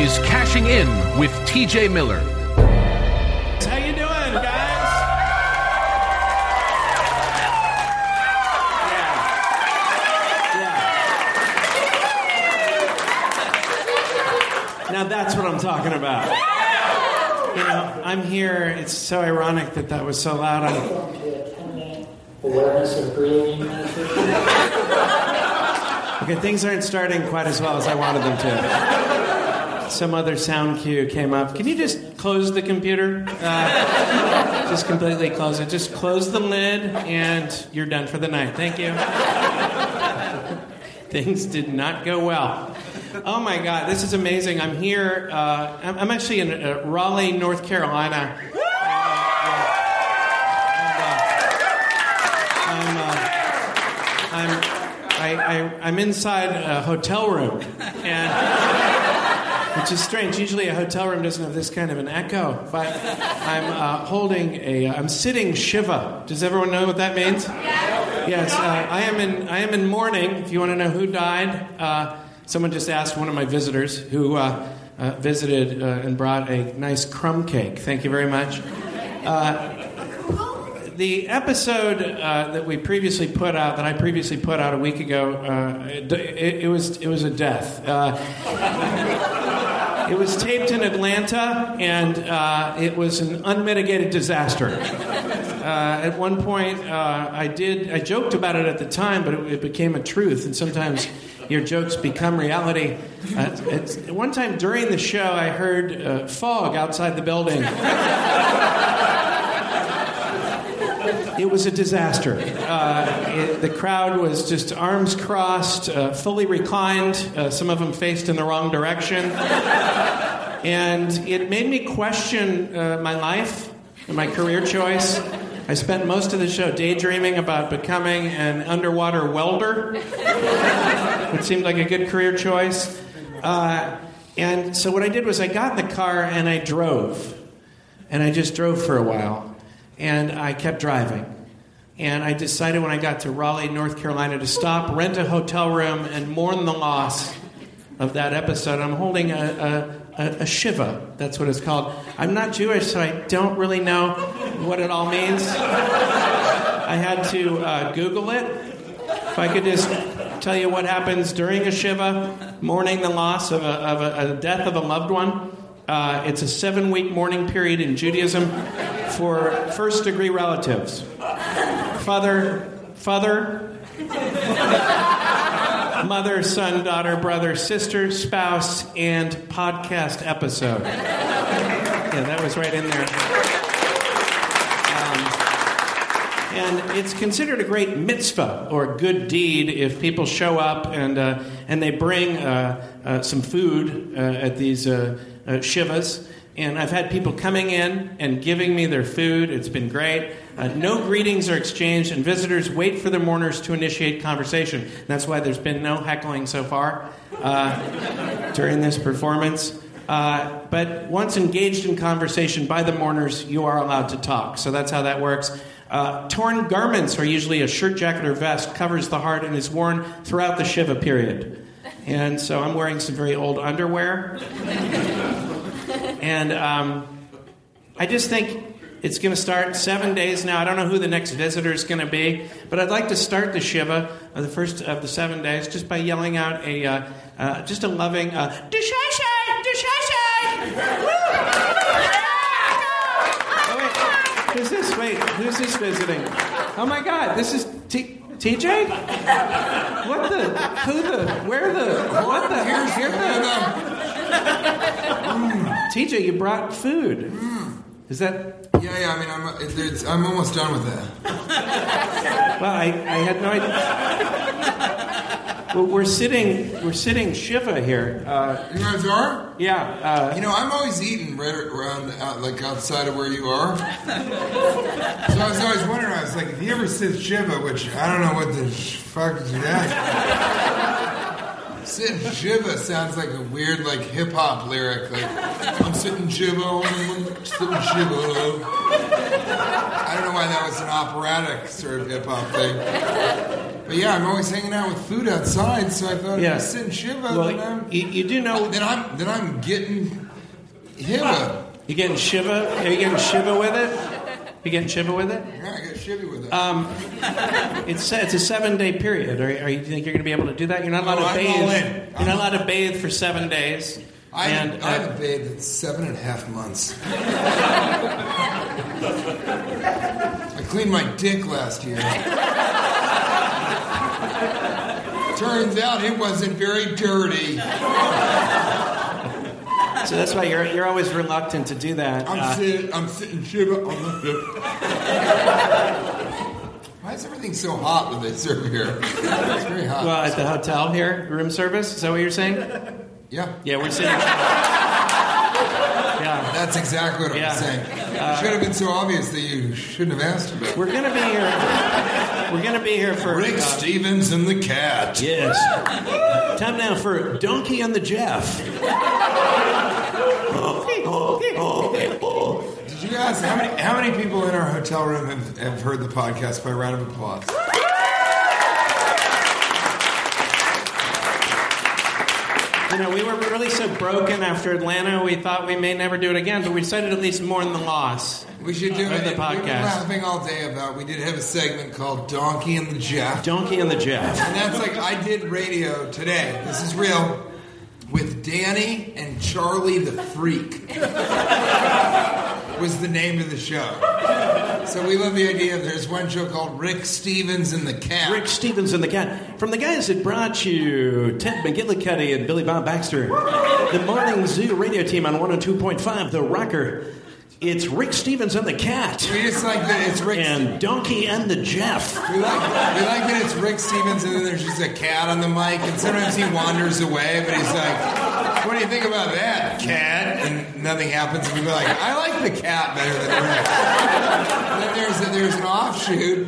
Is Cashing In with TJ Miller. How you doing, guys? Yeah. Yeah. Now that's what I'm talking about. You know, I'm here. It's so ironic that that was so loud. I'm, awareness of breathing. okay, things aren't starting quite as well as I wanted them to. Some other sound cue came up. Can you just close the computer? Uh, just completely close it. Just close the lid, and you're done for the night. Thank you. Things did not go well. Oh my God, this is amazing. I'm here. Uh, I'm, I'm actually in uh, Raleigh, North Carolina. I'm, uh, I, I, I'm inside a hotel room, and which is strange. Usually, a hotel room doesn't have this kind of an echo. But I'm uh, holding a. I'm sitting shiva. Does everyone know what that means? Yes. Uh, I am in. I am in mourning. If you want to know who died, uh, someone just asked one of my visitors who uh, uh, visited uh, and brought a nice crumb cake. Thank you very much. Uh, the episode uh, that we previously put out, that I previously put out a week ago, uh, it, it, it was it was a death. Uh, it was taped in Atlanta, and uh, it was an unmitigated disaster. Uh, at one point, uh, I did I joked about it at the time, but it, it became a truth, and sometimes your jokes become reality. Uh, it's, one time during the show, I heard uh, fog outside the building. It was a disaster. Uh, it, the crowd was just arms crossed, uh, fully reclined, uh, some of them faced in the wrong direction. And it made me question uh, my life and my career choice. I spent most of the show daydreaming about becoming an underwater welder, which seemed like a good career choice. Uh, and so what I did was I got in the car and I drove. And I just drove for a while. And I kept driving. And I decided when I got to Raleigh, North Carolina, to stop, rent a hotel room, and mourn the loss of that episode. I'm holding a, a, a, a Shiva, that's what it's called. I'm not Jewish, so I don't really know what it all means. I had to uh, Google it. If I could just tell you what happens during a Shiva, mourning the loss of a, of a, a death of a loved one. Uh, it's a seven week mourning period in Judaism for first degree relatives father, father, mother, son, daughter, brother, sister, spouse, and podcast episode. Yeah, that was right in there. Um, and it's considered a great mitzvah or good deed if people show up and uh, and they bring uh, uh, some food uh, at these uh, uh, shivas. And I've had people coming in and giving me their food. It's been great. Uh, no greetings are exchanged, and visitors wait for the mourners to initiate conversation. That's why there's been no heckling so far uh, during this performance. Uh, but once engaged in conversation by the mourners, you are allowed to talk. So that's how that works. Uh, torn garments are usually a shirt, jacket, or vest, covers the heart, and is worn throughout the Shiva period. And so I'm wearing some very old underwear. And um, I just think it's going to start seven days now. I don't know who the next visitor is going to be, but I'd like to start the Shiva, uh, the first of the seven days, just by yelling out a uh, uh, just a loving uh. Oh, wait. Who's this? Wait, who's this visiting? Oh my God, this is T- TJ. What the? Who the? Where the? What the? Here's Here the? TJ, you brought food. Is that? Yeah, yeah. I mean, I'm I'm almost done with that. Well, I, I had no idea. Well, we're sitting, we're sitting Shiva here. Uh, You guys are? yeah. You know, I'm always eating right around, out, like outside of where you are. So I was always wondering. I was like, if he ever says Shiva, which I don't know what the fuck is that. Sitting Shiva sounds like a weird, like hip hop lyric. Like I'm sitting Shiva, I'm sitting Shiva. I don't know why that was an operatic sort of hip hop thing. But yeah, I'm always hanging out with food outside, so I thought if Yeah. I'm sitting Shiva, then I'm you, you do know then I'm then I'm getting Hiva. Ah, you getting Shiva. Are you getting Shiva with it? You getting Shiva with it? Yeah, I got Shivy with it. Um, it's it's a seven day period. Are, are you think you're going to be able to do that? You're not allowed Oh, to I'm bathe. all in. You're not allowed to bathe for seven days. I, and I uh, haven't bathed in seven and a half months. I cleaned my dick last year. Turns out it wasn't very dirty. So that's why you're you're always reluctant to do that. I'm Uh, sitting, I'm sitting Shiva on the hip. Why is everything so hot when they serve here? It's very hot. well, at the hotel here, room service. Is that what you're saying? yeah, Yeah, we're sitting. Yeah. that's exactly what Yeah. I'm saying. Should have been so obvious that you shouldn't have asked about. it. We're gonna be here. We're gonna be here for Rick uh, Stevens and the cat. Yes. Time now for Donkey and the Jeff. Did you guys? How many? How many people in our hotel room have, have heard the podcast? By round of applause. You know, we were really so broken after Atlanta, we thought we may never do it again, but we decided at least mourn the loss. We should do it. the We've been podcast. laughing all day about. We did have a segment called Donkey and the Jeff, Donkey and the Jeff. and that's like I did radio today. This is real. With Danny and Charlie the Freak was the name of the show. So we love the idea. of There's one show called Rick Stevens and the Cat. Rick Stevens and the Cat. From the guys that brought you Ted McGillicuddy and Billy Bob Baxter, the Morning Zoo radio team on 102.5, The Rocker. It's Rick Stevens and the Cat. We just like that it's Rick. And Donkey and the Jeff. We like, we like that it's Rick Stevens and then there's just a cat on the mic, and sometimes he wanders away, but he's like, What do you think about that, cat? Nothing happens, and we go like, I like the cat better than Rick. Then there's, a, there's an offshoot.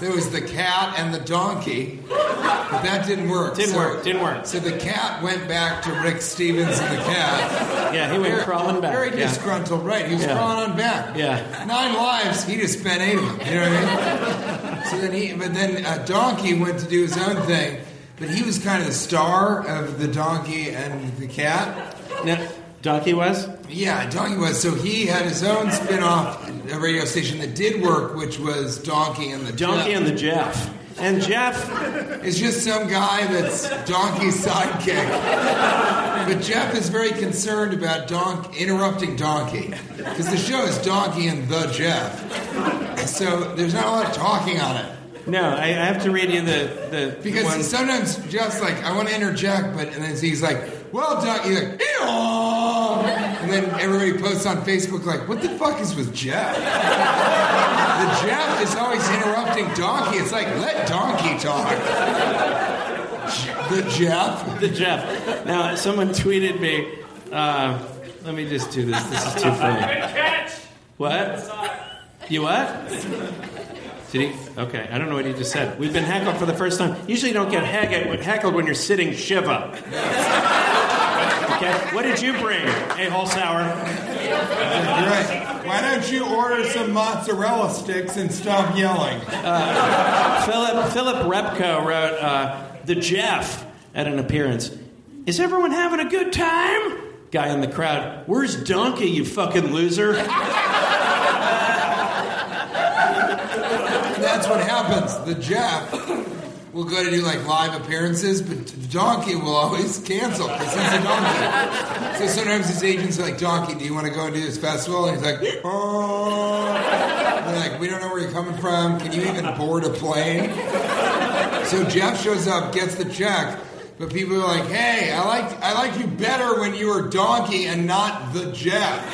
There was the cat and the donkey, but that didn't work. Didn't work, didn't work. So the cat went back to Rick Stevens and the cat. Yeah, he went Very- crawling back. Very yeah. disgruntled, right? He was Yeah. crawling on back. Yeah. Nine lives, he just spent eight of them. You know what I mean? So then he, but then uh, Donkey went to do his own thing, but he was kind of the star of the donkey and the cat. Now, Donkey was? Yeah, Donkey was. So he had his own spin-off uh, radio station that did work, which was Donkey and the Donkey Jeff. and the Jeff. And Jeff, It's just some guy that's Donkey's sidekick. But Jeff is very concerned about Donk interrupting Donkey because the show is Donkey and the Jeff. So there's not a lot of talking on it. No, I, I have to read you the the Because one. sometimes Jeff's like, I want to interject, but and then he's like, well, Doc, he's like, "Eeyaw." and then everybody posts on Facebook like, what the fuck is with Jeff? the Jeff is always interrupting Donkey. It's like, let Donkey talk. The Jeff. the Jeff. Now, someone tweeted me. Uh, let me just do this. This is too funny. What? You what? Did he? Okay, I don't know what he just said. We've been heckled for the first time. Usually, you don't get heckled, when you're sitting shiva. Okay, what did you bring? A whole sour. Right. Why don't you order some mozzarella sticks and stop yelling? Philip Philip Repko wrote uh, the Jeff at an appearance. Is everyone having a good time? Guy in the crowd. Where's Donkey? You fucking loser. And that's what happens. The Jeff will go to do like live appearances, but the Donkey will always cancel because he's a donkey. So sometimes his agents are like, Donkey, do you want to go and do this festival? And he's like, oh. They're like, we don't know where you're coming from. Can you even board a plane? So Jeff shows up, gets the check, but people are like, "Hey, I like I liked you better when you were Donkey and not the Jeff."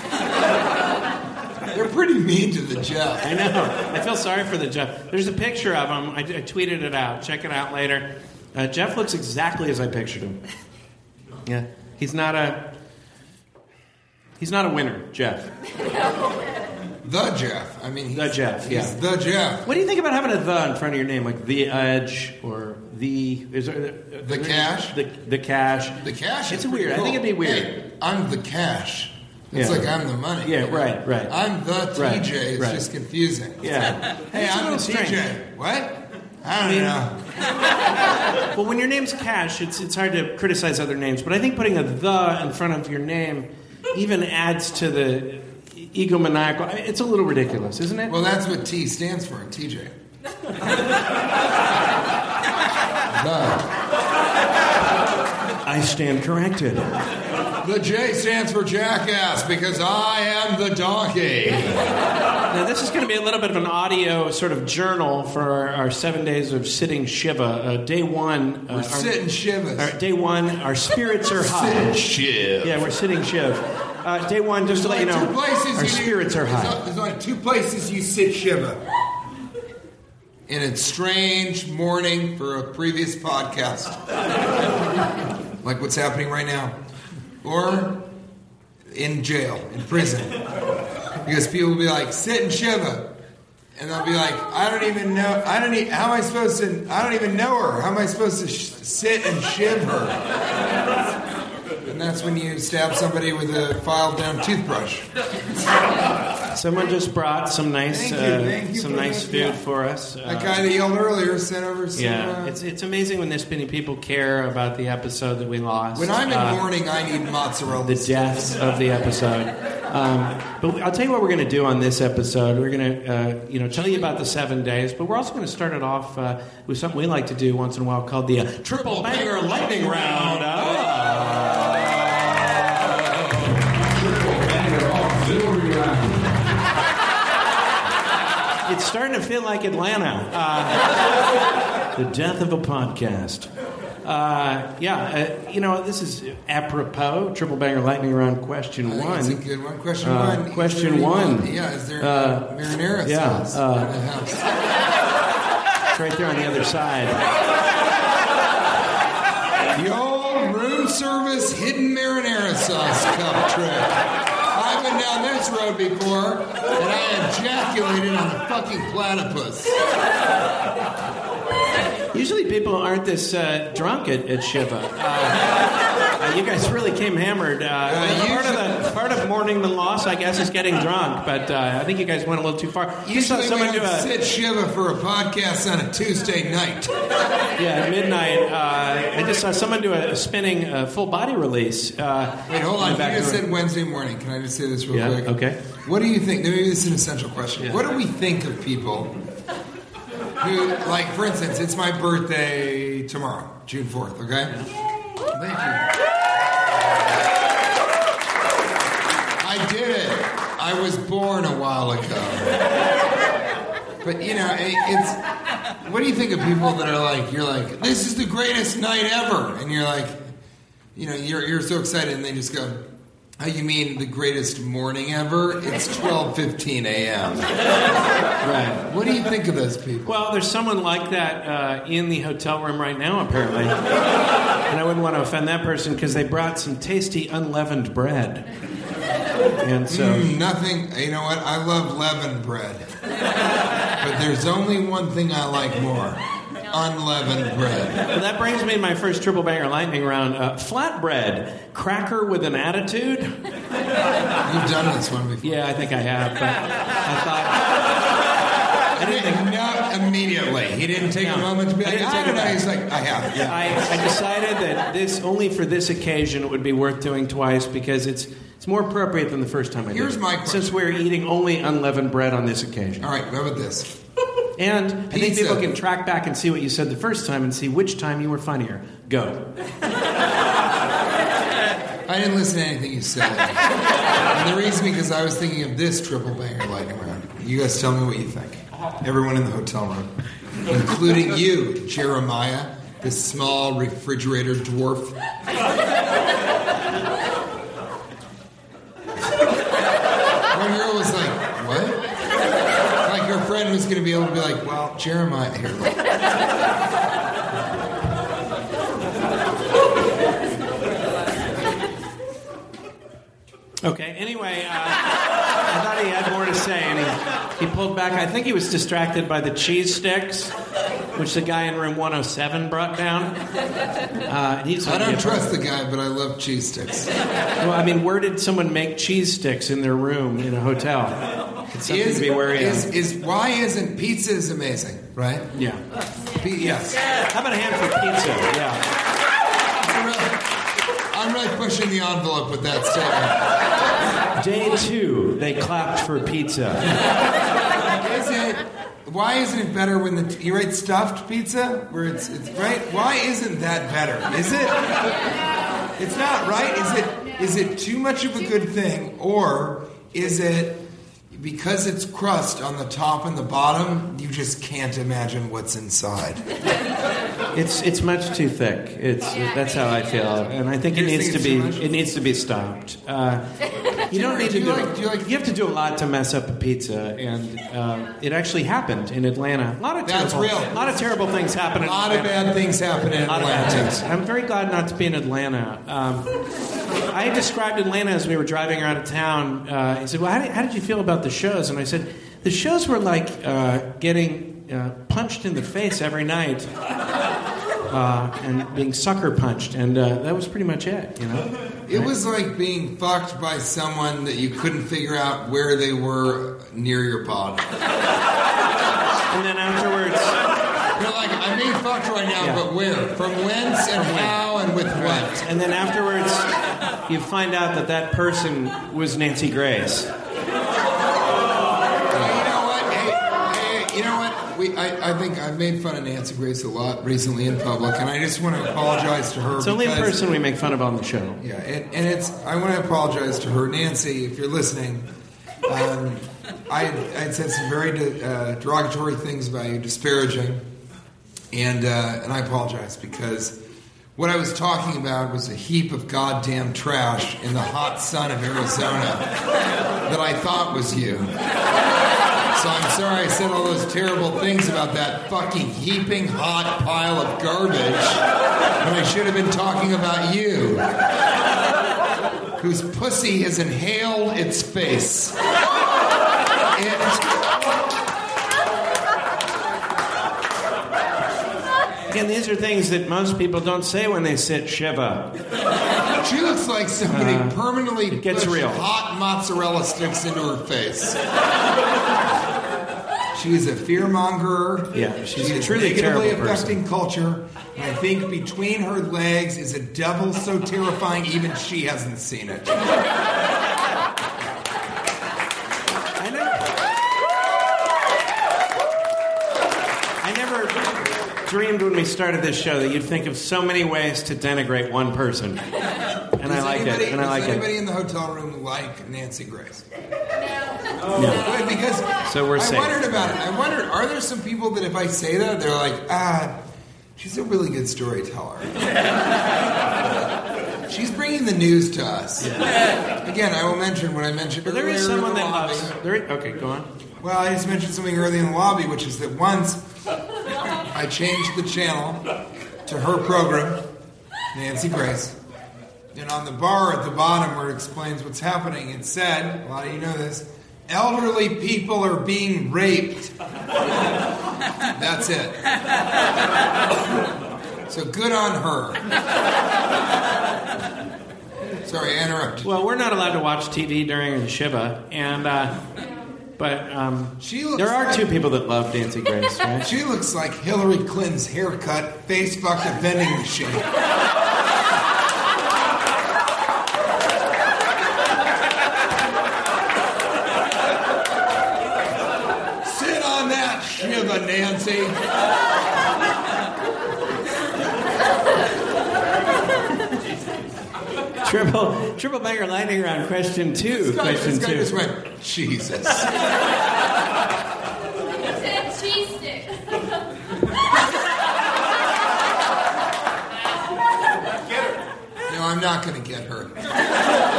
They're pretty mean to the Jeff. I know. I feel sorry for the Jeff. There's a picture of him. I, I tweeted it out. Check it out later. Uh, Jeff looks exactly as I pictured him. Yeah, he's not a. He's not a winner, Jeff. The Jeff. I mean, he's, The Jeff, He's yeah. the Jeff. What do you think about having a the in front of your name, like the Edge or the? Is there The Cash? The the cash. The cash. It's is pretty weird. I think it'd be weird. Hey, I'm the cash. It's Yeah. like I'm the money. Yeah, you know? right, right. I'm the TJ. Right, It's right. just confusing. Yeah. Hey, I'm the strange. TJ. What? I don't mean- know. Well, when your name's Cash, it's it's hard to criticize other names, but I think putting a the in front of your name even adds to the egomaniacal. It's a little ridiculous, isn't it? Well, that's what T stands for, TJ. the. I stand corrected. The J stands for jackass because I am the donkey. Now, this is going to be a little bit of an audio sort of journal for our, our seven days of sitting Shiva. Uh, day one, uh, We're our- sitting shivers. our- day one, our spirits are high. Sitting shiv. Yeah, we're sitting Shiv. Uh, day one, just to let you know, places our you spirits are high. There's only two places you sit shiva. In a strange mourning for a previous podcast, like what's happening right now, or in jail, in prison, because people will be like, "Sit and shiva," and they'll be like, "I don't even know. I don't. How am I supposed to? I don't even know her. How am I supposed to sh- sit and shiv her?" And that's when you stab somebody with a filed down toothbrush. Someone just brought some nice, uh, some nice that, food yeah. for us. That Uh, guy that yelled earlier sent over some. Yeah, uh, it's it's amazing when this many people care about the episode that we lost. when I'm in Uh, mourning, I need mozzarella. the deaths of the episode. Um, but I'll tell you what we're going to do on this episode. We're going to, uh, you know, tell you about the seven days, but we're also going to start it off uh, with something we like to do once in a while called the uh, Triple Banger Lightning Round. It's starting to feel like Atlanta. Uh, the death of a podcast. Uh, yeah, uh, you know, this is apropos. Triple banger lightning round question I one. It's a good one. Question Uh, one. Question there one. Yeah, is there Uh, marinara yeah, sauce uh, the? It's right there on the other side. Before, and I ejaculated on a fucking platypus. Usually people aren't this uh, drunk at, at Shiva. Uh, uh, you guys really came hammered. Uh, part, of the, part of mourning the loss, I guess, is getting drunk, but uh, I think you guys went a little too far. You saw someone do a sit shiva for a podcast on a Tuesday night. yeah at midnight. Uh, I just saw someone do a spinning uh, full body release. Uh, Wait, hold on. back You just said Wednesday morning. Can I just say this real Yeah, quick? okay. What do you think? Maybe this is an essential question. Yeah. What do we think of people who, like, for instance, it's my birthday tomorrow, June 4th, okay? Thank you. I did it. I was born a while ago. But, you know, it- it's. What do you think of people that are like, you're like, this is the greatest night ever? And you're like, you know, you're, you're so excited, and they just go, "Oh, you mean the greatest morning ever? It's twelve fifteen a.m." right. What do you think of those people? Well, there's someone like that uh, in the hotel room right now, apparently. and I wouldn't want to offend that person because they brought some tasty unleavened bread. And so, Mm, nothing. You know what? I love leavened bread, but there's only one thing I like more: unleavened bread. well, that brings me to my first triple banger lightning round uh, flatbread, cracker with an attitude. You've done this one before. Yeah, I think I have, but I thought I didn't think. Not immediately. He didn't take a moment to be like, didn't I don't know. He's like, I have. Yeah. I, I decided that this only for this occasion it would be worth doing twice because it's it's more appropriate than the first time I did. Here's my question. Since we're eating only unleavened bread on this occasion, All right, how about this? and I think people can track back and see what you said the first time and see which time you were funnier. Go. I didn't listen to anything you said. and the reason because I was thinking of this triple banger lightning round. You guys tell me what you think. Everyone in the hotel room, including you, Jeremiah, this small refrigerator dwarf. One girl was like, "What?" Like her friend was going to be able to be like, "Well, Jeremiah." Here. Okay. Anyway, uh, I thought he had more to say, and he, he pulled back. I think he was distracted by the cheese sticks, which the guy in room 107 brought down. Uh, he's I don't trust the guy, but I love cheese sticks. Well, I mean, where did someone make cheese sticks in their room in a hotel? It's something to be wary is, of. is why isn't pizza is amazing, right? Yeah. P- yes. How about a hand for pizza? Yeah. I'm really, I'm really pushing the envelope with that statement. Day two, they clapped for pizza. Is it? Why isn't it better when the you write stuffed pizza where it's it's right? Why isn't that better? Is it? It's not right. Is it? Is it too much of a good thing, or is it because it's crust on the top and the bottom? You just can't imagine what's inside. It's it's much too thick. It's that's how I feel, and I think it needs to be it needs to be stopped. Uh, you don't need to Do do. you like- do you like- have to do a lot to mess up a pizza, and uh, it actually happened in Atlanta. A lot of That's terrible, real. A lot of terrible things happen. A lot of bad things happen in A lot of bad Atlanta. things. I'm very glad not to be in Atlanta. Um, I described Atlanta as we were driving around of town. Uh, he said, "Well, how did, how did you feel about the shows?" And I said, "The shows were like uh, getting uh, punched in the face every night." Uh, and being sucker punched, and uh, that was pretty much it, you know. It was like being fucked by someone that you couldn't figure out where they were near your body. And then afterwards, You're like, I'm being fucked right now, Yeah. but where? From whence and how and with what? and then afterwards, you find out that that person was Nancy Grace. Hey, you know what? Hey, hey, you know what? We, I, I think I've made fun of Nancy Grace a lot recently in public, and I just want to apologize to her. It's the only because- person we make fun of on the show. Yeah, and, and it's. I want to apologize to her, Nancy, if you're listening. Um, I I said some very de- uh, derogatory things about you, disparaging, and uh, and I apologize because what I was talking about was a heap of goddamn trash in the hot sun of Arizona that I thought was you. So I'm sorry I said all those terrible things about that fucking heaping hot pile of garbage when I should have been talking about you whose pussy has inhaled its face. It, Again, these are things that most people don't say when they sit Shiva. she looks like somebody permanently Uh, it gets real. hot mozzarella sticks into her face. She is a fearmonger. Yeah, she's she a is truly negatively terrible affecting culture. And I think between her legs is a devil so terrifying even she hasn't seen it. I never, I never dreamed when we started this show that you'd think of so many ways to denigrate one person. And I Does like anybody, it. And I does like anybody it. in the hotel room like Nancy Grace? Yeah. Good, because So we're I safe. wondered about it. I wondered, are there some people that if I say that, they're like, ah, she's a really good storyteller. she's bringing the news to us. Again, I will mention what I mentioned But there earlier is someone in the that lobby. loves. There, okay, go on. Well, I just mentioned something early in the lobby, which is that once I changed the channel to her program, Nancy Grace. And on the bar at the bottom where it explains what's happening, it said, a lot of you know this, elderly people are being raped. That's it. So good on her. Sorry, I interrupted. Well, we're not allowed to watch TV during Shiva, and uh, but um, there are like- two people that love Nancy Grace, right? She looks like Hillary Clinton's haircut, face fucked a vending machine. Sit on that, Shiva Nancy. triple triple banger lightning round question two. This guy, question this guy two. just went, Jesus. It's cheese stick. No, I'm not going to get her.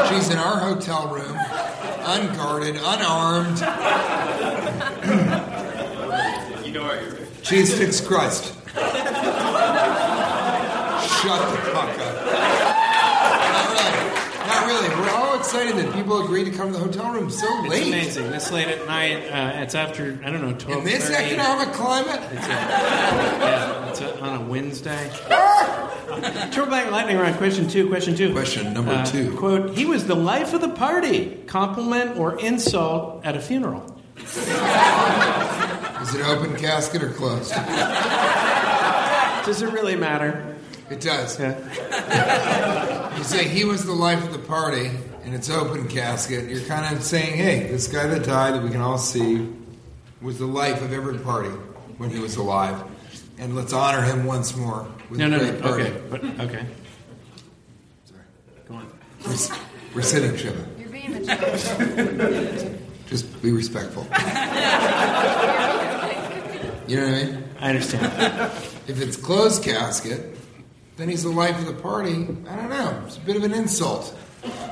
She's in our hotel room, unguarded, unarmed. You know what you're Cheese sticks crust. Shut the fuck up. Not really. Not really. We're all excited that people agreed to come to the hotel room so late. It's late. amazing. This late at night. Uh, it's after I don't know twelve. In this economic climate? It's a, yeah, it's a, on a Wednesday. Triple banger lightning round. Question two. Question two. Question number Uh, two. Quote: He was the life of the party. Compliment or insult at a funeral. Is it open casket or closed? Does it really matter? It does. Yeah. You say he was the life of the party, and it's open casket. You're kind of saying, hey, this guy that died that we can all see was the life of every party when he was alive. And let's honor him once more with No, a no, great no. party. Okay, but okay. Sorry. Go on. We're, we're sitting, Shiva. You're being a joke. Just be respectful. You know what I mean? I understand. If it's closed casket, then he's the life of the party. I don't know. It's a bit of an insult.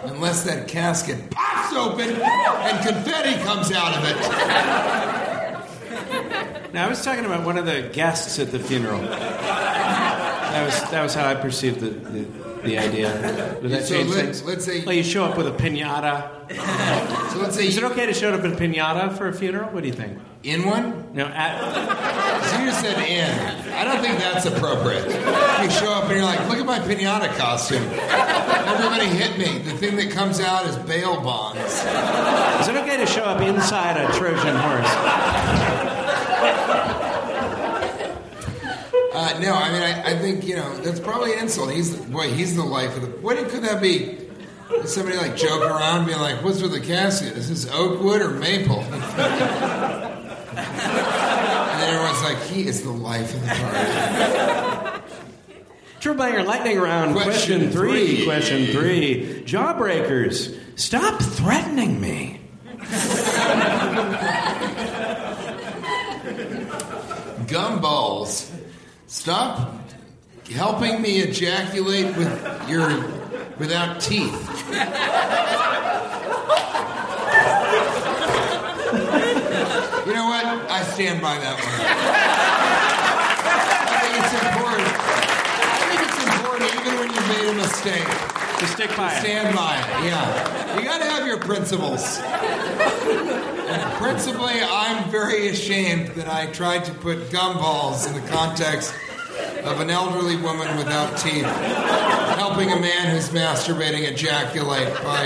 Unless that casket pops open and confetti comes out of it. Now I was talking about one of the guests at the funeral. That was that was how I perceived the the, the idea. Did that So change let- things? let's say- Well, you show up with a pinata. So let's say Is it okay to show up in a pinata for a funeral? What do you think? in one? No, at, So you said in. I don't think that's appropriate. You show up and you're like, look at my pinata costume. Everybody hit me. The thing that comes out is bail bonds. is it okay to show up inside a Trojan horse? Uh, no, I mean, I, I think, you know, that's probably an insult. He's, boy, he's the life of the. What could that be? Somebody like joking around, being like, what's with the casket? Is this oak wood or maple? and then everyone's like, he is the life of the party. Banger lightning round. Question Question, three. three. Question three. Jawbreakers, stop threatening me. Gumballs, stop helping me ejaculate with your without teeth. You know what? I stand by that one. I think it's important. I think it's important even when you made a mistake. To stick by it. Stand by it. Yeah. You got to have your principles. Principally, I'm very ashamed that I tried to put gumballs in the context of an elderly woman without teeth, helping a man who's masturbating ejaculate by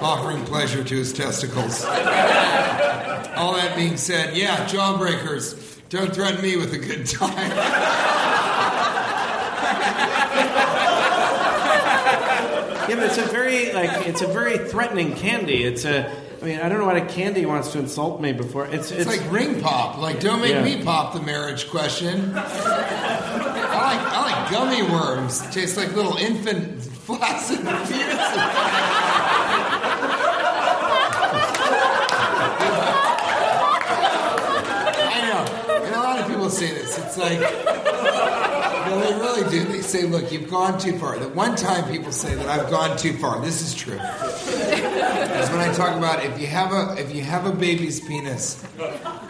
offering pleasure to his testicles. All that being said, yeah, jawbreakers, don't threaten me with a good time. Yeah, but it's a very like it's a very threatening candy. It's a. I mean, I don't know what a candy wants to insult me before. It's It's it's, like ring pop. Like, don't make Yeah. me pop the marriage question. I like I like gummy worms. Taste like little infant flaccid fetuses. I know. And a lot of people say this. It's like, they really do. They say, look, you've gone too far. The one time people say that I've gone too far, this is true. Is when I talk about if you have a if you have a baby's penis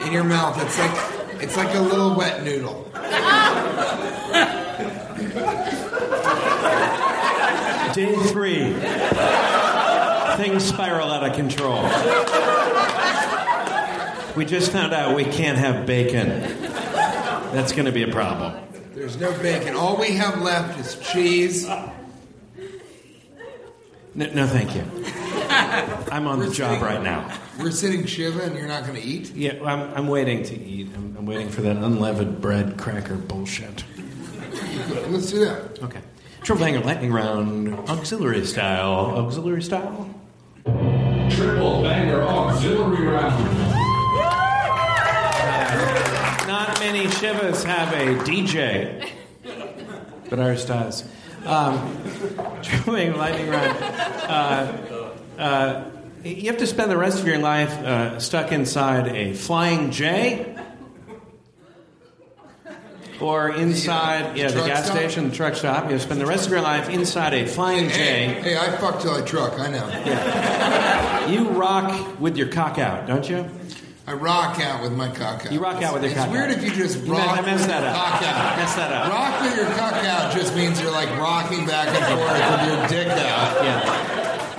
in your mouth, it's like it's like a little wet noodle. day three. Things spiral out of control. We just found out we can't have bacon. That's going to be a problem. There's no bacon. All we have left is cheese No, no thank you. I'm on the We're job sitting- right now. We're sitting Shiva and you're not going to eat? Yeah, I'm, I'm waiting to eat. I'm, I'm waiting for that unleavened bread cracker bullshit. Let's do that. Okay. Triple banger lightning round, auxiliary style. Auxiliary style? Triple banger auxiliary round. Many Shivas have a DJ, but ours does. Um, lightning round. Uh, uh, you have to spend the rest of your life uh, stuck inside a flying J. Or inside, yeah, the gas stop? station, the truck stop. You spend the rest of your life inside a flying Hey, J. hey, I fuck till I truck, I know. You rock with your cock out, don't you? I rock out with my cock out. You rock out with your. It's cock weird out. if you just You rock I messed with that your up. cock out. Messed that up. Rock with your cock out just means you're like rocking back and forth with your dick out. Yeah.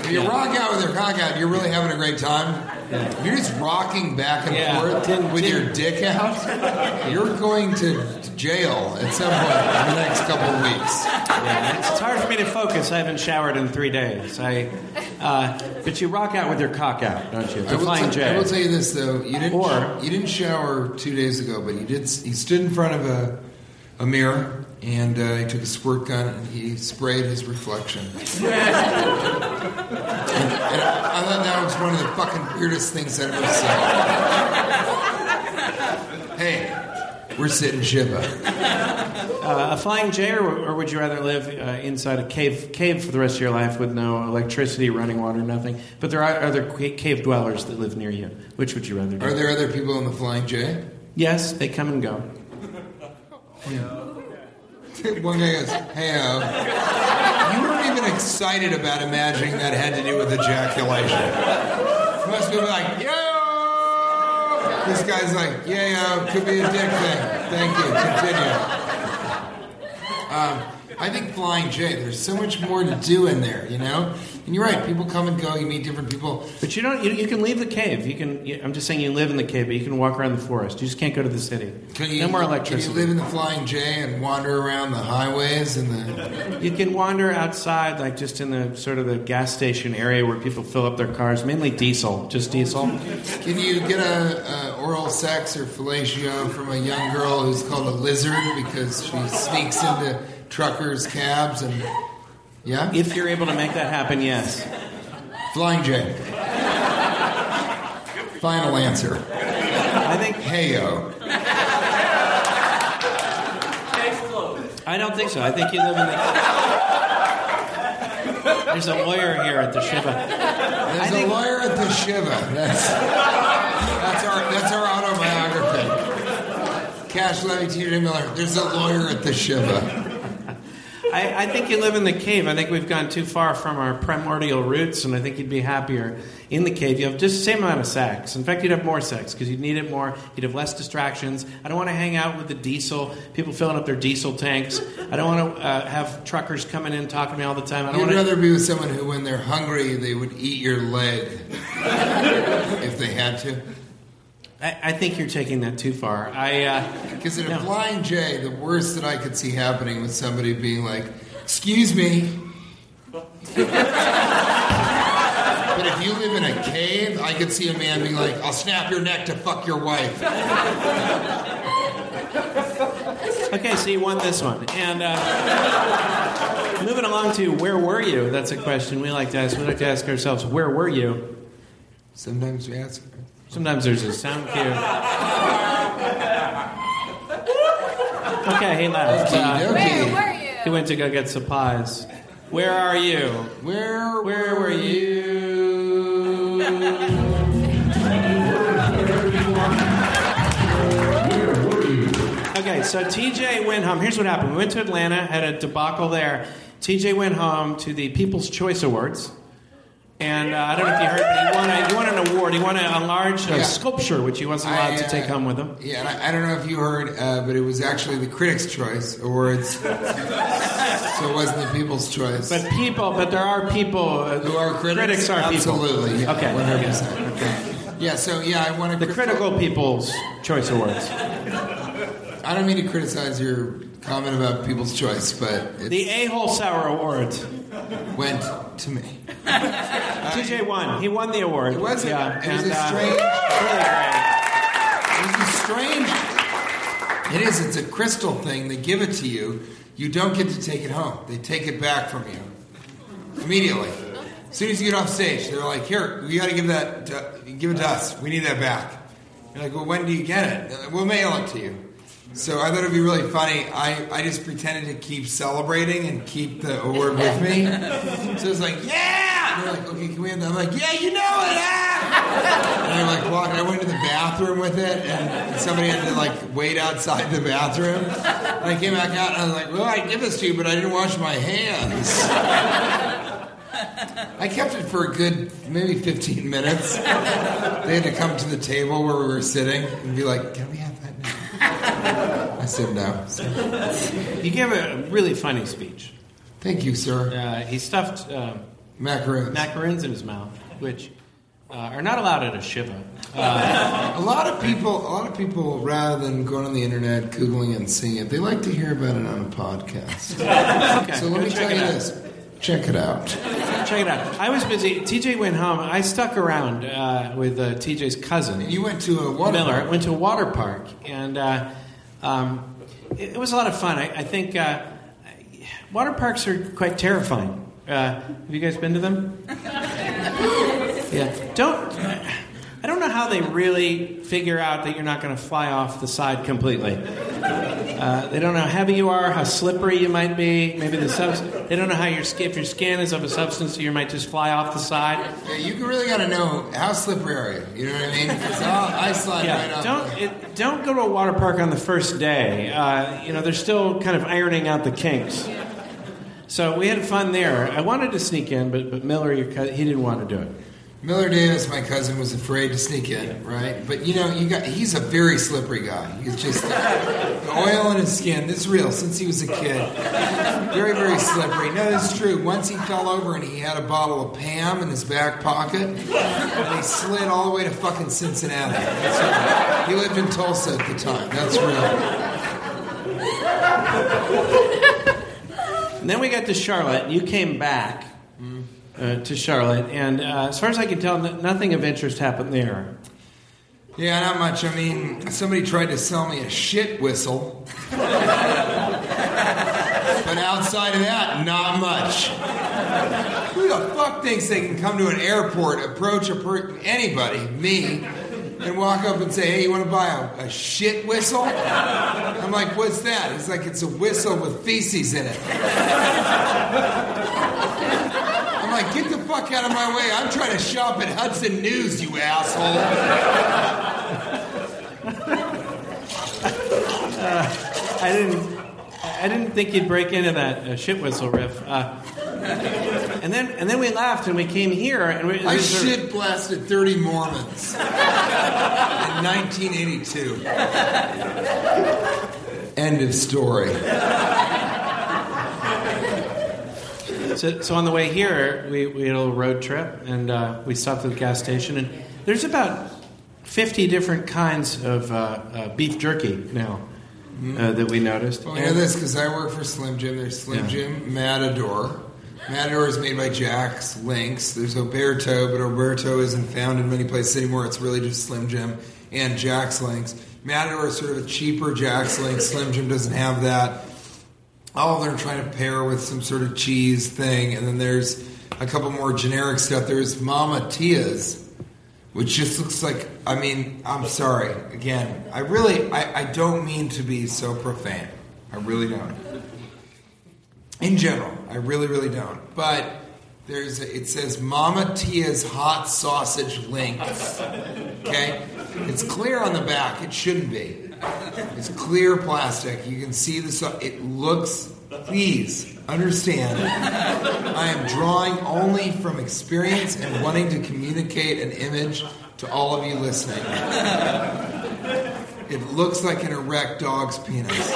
If you rock out with your cock out, you're really having a great time. If you're just rocking back and Yeah. forth Tin- with tin- your dick out, you're going to jail at some point in the next couple of weeks. Yeah, it's, hard for me to focus. I haven't showered in three days. I, uh, but you rock out with your cock out, don't you? I The will, flying tell, I J. will tell you this though, you didn't Or- you didn't shower two days ago, but you did. He stood in front of a, a mirror and uh, he took a squirt gun and he sprayed his reflection. and, and I thought that was one of the fucking weirdest things I've ever seen. hey, we're sitting Shiva. Uh, a flying J, or, or would you rather live uh, inside a cave cave for the rest of your life with no electricity, running water, nothing? But there are other cave dwellers that live near you. Which would you rather do? Are there other people in the Flying J? Yes, they come and go. One guy goes, "Hey, uh, you weren't even excited about imagining that had to do with ejaculation." Most people are like, "Yo!" This guy's like, "Yeah, yo, could be a dick thing." Thank you. Continue. Um, I think Flying J. There's so much more to do in there, you know. And you're right. People come and go. You meet different people. But you don't. You, you can leave the cave. You can. You, I'm just saying, you live in the cave, but you can walk around the forest. You just can't go to the city. Can you, no more electricity. Can you live in the Flying J and wander around the highways and the? You can wander outside, like just in the sort of the gas station area where people fill up their cars, mainly diesel, just diesel. Can you get a, a oral sex or fellatio from a young girl who's called a lizard because she sneaks into truckers' cabs and yeah? If you're able to make that happen, yes. Flying J. Final answer. I think. Heyo. I don't think so. I think you live in the. There's a lawyer here at the Shiva. There's I a think- lawyer at the Shiva. That's that's our that's our autobiography. Cash Levy, T.J. Miller. There's a lawyer at the Shiva. I, I think you live in the cave. I think we've gone too far from our primordial roots, and I think you'd be happier in the cave. You have just the same amount of sex. In fact, you'd have more sex because you'd need it more. You'd have less distractions. I don't want to hang out with the diesel people filling up their diesel tanks. I don't want to uh, have truckers coming in talking to me all the time. I don't You'd want to. rather be with someone who, when they're hungry, they would eat your leg if they had to. I, I think you're taking that too far. I. Uh, Because in a No. Flying J, the worst that I could see happening was somebody being like, "Excuse me." but if you live in a cave, I could see a man being like, "I'll snap your neck to fuck your wife." Okay, so you won this one. And uh, moving along to where were you? That's a question we like to ask. We like to ask ourselves, where were you? Sometimes we ask. Sometimes there's a sound cue. Okay, he left. Uh, Okey-dokey. Where were you? he went to go get supplies. Where are you? Where Where were you? Okay, so TJ went home. Here's what happened. We went to Atlanta, had a debacle there. TJ went home to the People's Choice Awards. And uh, I don't know if you heard, but he won, a, he won an award. He won a, a large uh, Yeah. sculpture, which he wasn't allowed I, to uh, take home with him. Yeah, and I, I don't know if you heard, uh, but it was actually the Critics' Choice Awards, so it wasn't the People's Choice. But people, but there are people uh, who are critics? Critics are people. Absolutely. Yeah, Okay. 100%. Okay. Yeah, so yeah, I want to. The Critical People's Choice Awards. I don't mean to criticize your comment about People's Choice, but it The A-Hole Sour award went to me. TJ won. He won the award. It was yeah, it was and, a uh, strange- really great. It's a strange. It is. It's a crystal thing. They give it to you. You don't get to take it home. They take it back from you immediately. As soon as you get off stage, they're like, "Here, you got to give that. To, give it to us. We need that back." You're like, "Well, when do you get it?" Like, We'll mail it to you. So I thought it'd be really funny. I, I just pretended to keep celebrating and keep the award with me. So it's like, yeah! They're like, okay, can we have that? I'm like, yeah, you know it, ah! And I like walked, I went to the bathroom with it, and somebody had to like wait outside the bathroom. And I came back out, and I was like, well, I give this to you, but I didn't wash my hands. I kept it for a good maybe 15 minutes. They had to come to the table where we were sitting and be like, can we have? I said no. He gave a really funny speech. Thank you, sir. Uh, he stuffed uh, Macaroons. macaroons in his mouth, which uh, are not allowed at a shiva. a lot of people, a lot of people, rather than going on the internet, googling and seeing it, they like to hear about it on a podcast. Okay, So let me tell you out. this: check it out. Check it out. I was busy. TJ went home. I stuck around uh, with uh, TJ's cousin. You went to a water Miller. park. Went to a water park, and uh, um, it, it was a lot of fun. I, I think uh, water parks are quite terrifying. Uh, have you guys been to them? yeah. Don't. I don't know how they really figure out that you're not going to fly off the side completely. Uh, they don't know how heavy you are, how slippery you might be. Maybe the subs- They don't know how your skin, if your skin is of a substance, so you might just fly off the side. Yeah, you really got to know how slippery are you. You know what I mean? I slide right Yeah, off. don't it, don't go to a water park on the first day. Uh, you know, they're still kind of ironing out the kinks. So we had fun there. I wanted to sneak in, but but Miller, he didn't want to do it. Miller Davis, my cousin, was afraid to sneak in, right? But you know, you got he's a very slippery guy. He's just the oil in his skin. This is real since he was a kid. Very, very slippery. No, it's true. Once he fell over and he had a bottle of Pam in his back pocket, and he slid all the way to fucking Cincinnati. That's right. He lived in Tulsa at the time. That's real. And then we got to Charlotte, and you came back mm-hmm. Uh, to Charlotte, and uh, as far as I can tell, nothing of interest happened there. Yeah, not much. I mean, somebody tried to sell me a shit whistle. but outside of that, not much. Who the fuck thinks they can come to an airport, approach a per- anybody, me, and walk up and say, "Hey, you want to buy a, a shit whistle?" I'm like, "What's that?" He's like, "It's a whistle with feces in it." Like, "Get the fuck out of my way! I'm trying to shop at Hudson News, you asshole." I didn't. I didn't think you'd break into that uh, shit whistle riff. Uh, and then, and then we laughed, and we came here, and we. I shit blasted 30 Mormons in 1982. End of story. So, so on the way here, we, we had a little road trip, and uh, we stopped at the gas station, and there's about 50 different kinds of uh, uh, beef jerky now uh, that we noticed. Well, I know this because I work for Slim Jim. There's Slim Yeah. Jim Matador. Matador is made by Jack's Links. There's Oberto, but Oberto isn't found in many places anymore. It's really just Slim Jim and Jack's Links. Matador is sort of a cheaper Jack's Links. Slim Jim doesn't have that. Oh, Them are trying to pair with some sort of cheese thing, and then there's a couple more generic stuff. There's Mama Tia's, which just looks like. I mean, I'm sorry. Again, I really, I, I don't mean to be so profane. I really don't. In general, I really, really don't. But there's, a, it says Mama Tia's hot sausage links. Okay, it's clear on the back. It shouldn't be. It's clear plastic. You can see the. It looks. Please understand. I am drawing only from experience and wanting to communicate an image to all of you listening. It looks like an erect dog's penis.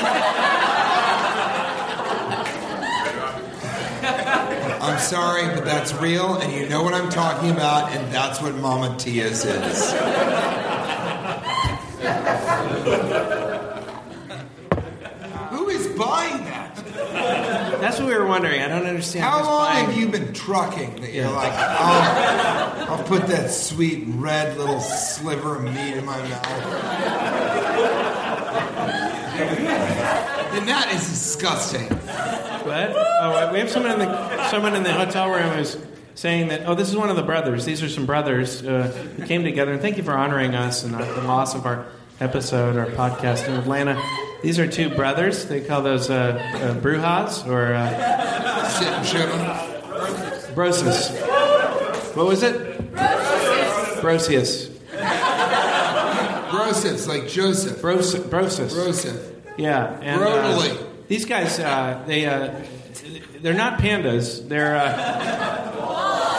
I'm sorry, but that's real, and you know what I'm talking about, and that's what Mama Tia's is. Who is buying that? That's what we were wondering. I don't understand. How who's long buying- have you been trucking that you're Yeah. like, oh, I'll put that sweet red little sliver of meat in my mouth? and that is disgusting. What? Oh, we have someone in the someone in the hotel room who's saying that. Oh, this is one of the brothers. These are some brothers uh, who came together. And thank you for honoring us and the loss of our episode, our podcast in Atlanta. These are two brothers. They call those uh, uh, brujas or uh, broses. What was it? Brosius. Broseph, like Joseph. Bros- brosis. Broseph. Yeah, and uh, these guys, uh, they uh, they're not pandas. They're uh,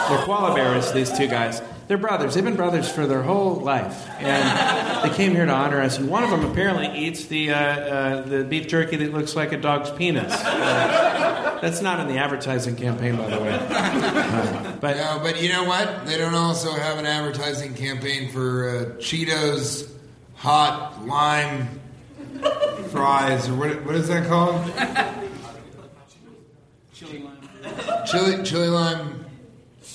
they're koala bears. These two guys, they're brothers. They've been brothers for their whole life, and they came here to honor us. And one of them apparently eats the uh, uh, the beef jerky that looks like a dog's penis. Uh, that's not in the advertising campaign, by the way. Uh, but No, but you know what? They don't also have an advertising campaign for uh, Cheetos hot lime fries, or what? What is that called? Chili lime. Chili, chili lime.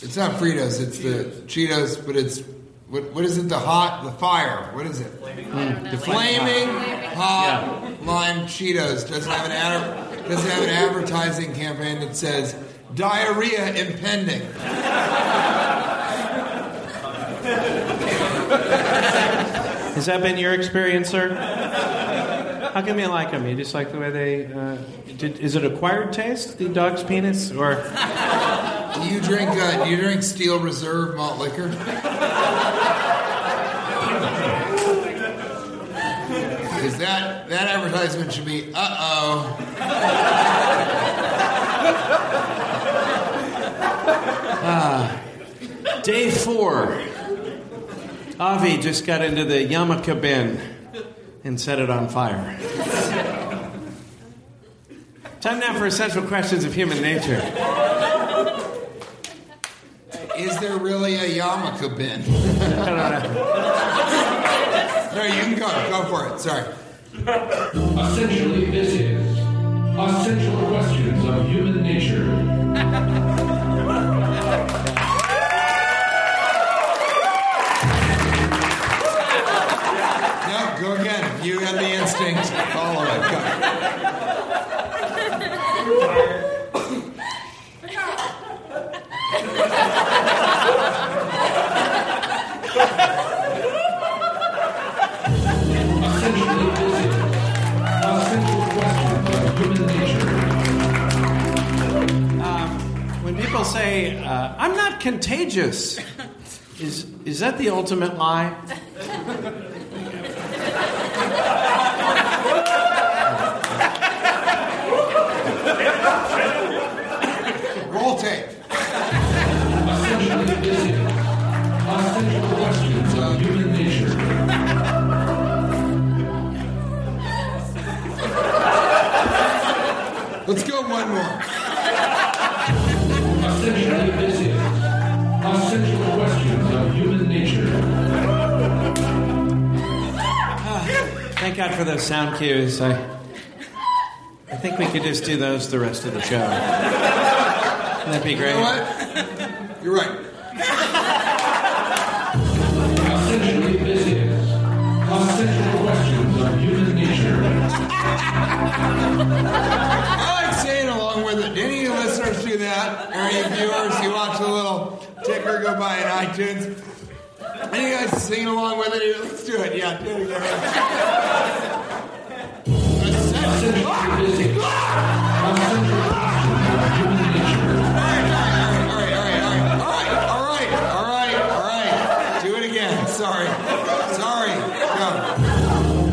It's not Fritos. It's the Cheetos, but it's what? What is it? The hot, the fire. What is it? The flaming hot lime Cheetos doesn't have an ad, doesn't have an advertising campaign that says diarrhea impending. has that been your experience, sir? How come you like them? You just like the way they? Uh, did, is it acquired taste, the dog's penis, or? Do you drink? Uh, do you drink Steel Reserve malt liquor? Because that that advertisement should be, uh oh. Day four. Avi just got into the yarmulke bin and set it on fire. Time now for essential questions of human nature. Is there really a yarmulke bin? I don't know. No, you can go. Go for it. Sorry. Essentially, this is Essential Questions of Human Nature. No, go again. You had the instinct. Follow it. Go. People say, uh, I'm not contagious, is, is that the ultimate lie? Roll tape. Essentially, this is Essential Questions of Human Nature. Let's go one more. Thank God for those sound cues. I, I think we could just do those the rest of the show. That'd be great. You know what? You're right. Essentially, this is Essential Questions of Human Nature. I like saying along with it. Any of you listeners do that? Or any viewers, you watch the little ticker go by in iTunes? Any of you guys singing along with it? Let's do it. Yeah, do it again. Essentially, this is Essential Questions of Human Nature. All right, all right, all right, all right, all right, all right, all right. Do it again. Sorry, sorry. Go.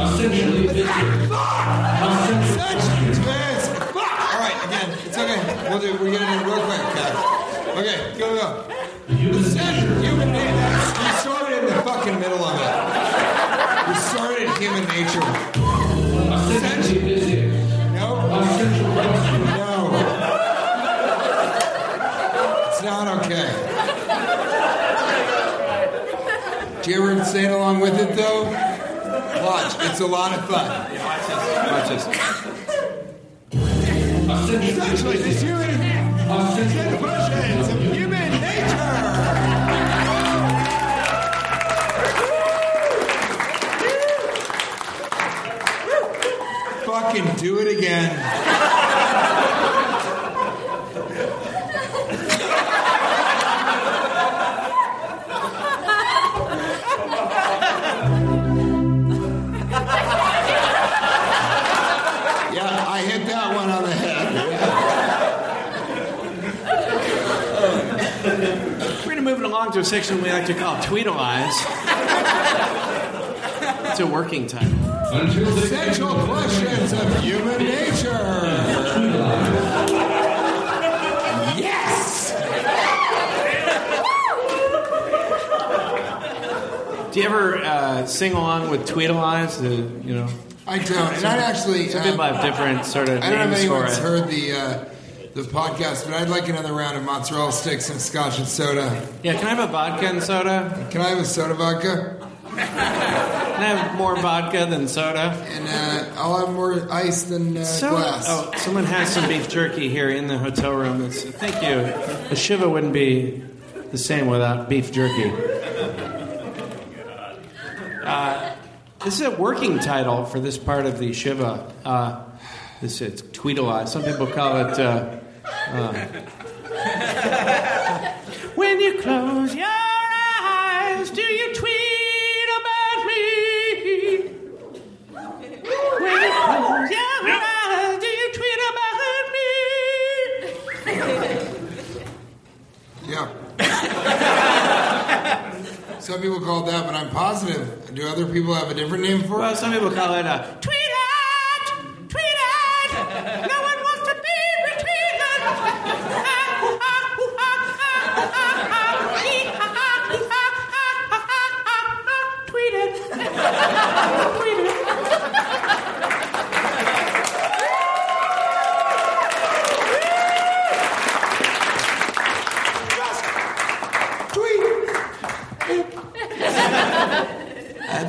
Essentially, Essential All right, again. It's okay. We'll do. We're do it real quick, guys. Okay, go go. Human Nature. human nature. Middle of it. You started human nature. This No. It's not okay. Do you ever sing along with it though? Watch, it's a lot of fun. Watch this. Essentially, this human questions of human Do it again. Yeah, I hit that one on the head. We're going to move it along to a section we like to call Tweedleize. It's a working title. Until they Essential questions of human nature. Yes! Do you ever uh, sing along with Tweedleize? The, you know, I don't. And I'd actually. some um, people have different sort of I don't know if anyone's heard the uh, the podcast, but I'd like another round of mozzarella sticks and scotch and soda. Yeah, can I have a vodka and soda? Can I have a soda vodka? Can I have more vodka than soda? And uh, I'll have more ice than uh, So, glass. oh, someone has some beef jerky here in the hotel room. It's, thank you. A shiva wouldn't be the same without beef jerky. Uh, this is a working title for this part of the shiva. Uh, this is Tweedleize. Some people call it. Uh, uh, when you close your Some people call it that, but I'm positive. Do other people have a different name for Well, it? some people call it a tweet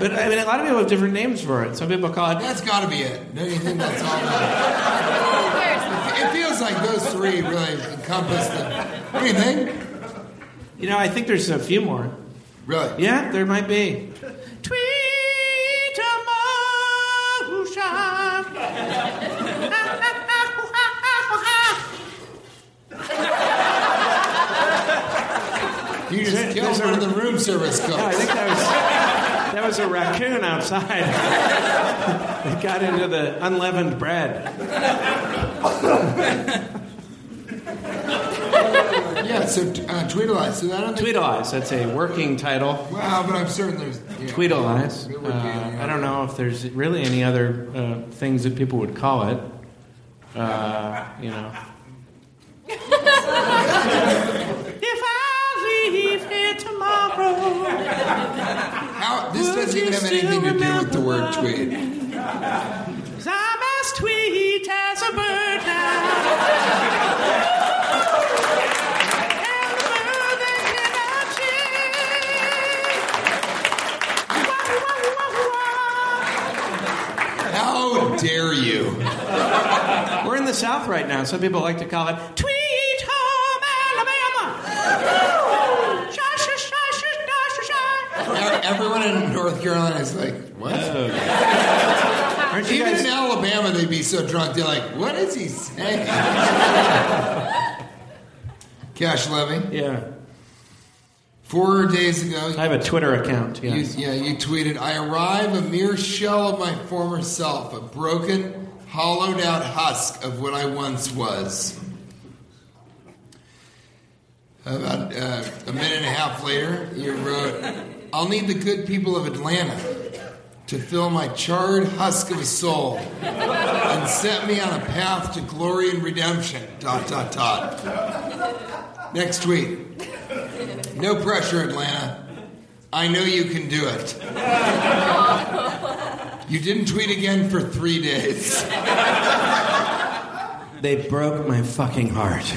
but I mean, a lot of people have different names for it. Some people call it That's got to be it. Don't you think that's all? That? It feels like those three really encompass the. What do you think? You know, I think there's a few more. Really? Yeah, there might be. Tweet You just killed a- one of the room service cooks. No, I think that was that was a raccoon outside. it got into the unleavened bread. Yeah, so uh, Tweedleize. So I don't think. Tweedleize. That's a working title. Well, but I'm certain there's. You know, Tweedleize. It would be Uh, I don't know if there's really any other uh, things that people would call it. Uh, you know. if I leave here tomorrow. How, this doesn't even have anything to do with the word tweed. I'm as sweet as a bird now. And the bird that cannot sing. How dare you? We're in the South right now. Some people like to call it Tweet Everyone in North Carolina is like, what? Aren't you Even guys? in Alabama, they'd be so drunk, they're like, what is he saying? Cash Levy, Yeah, four days ago, I have a Twitter account. you, yeah, you tweeted, I arrive a mere shell of my former self, a broken, hollowed out husk of what I once was. About uh, a minute and a half later, you wrote, I'll need the good people of Atlanta to fill my charred husk of a soul and set me on a path to glory and redemption. Dot, dot, dot. Next tweet. No pressure, Atlanta. I know you can do it. You didn't tweet again for three days. They broke my fucking heart.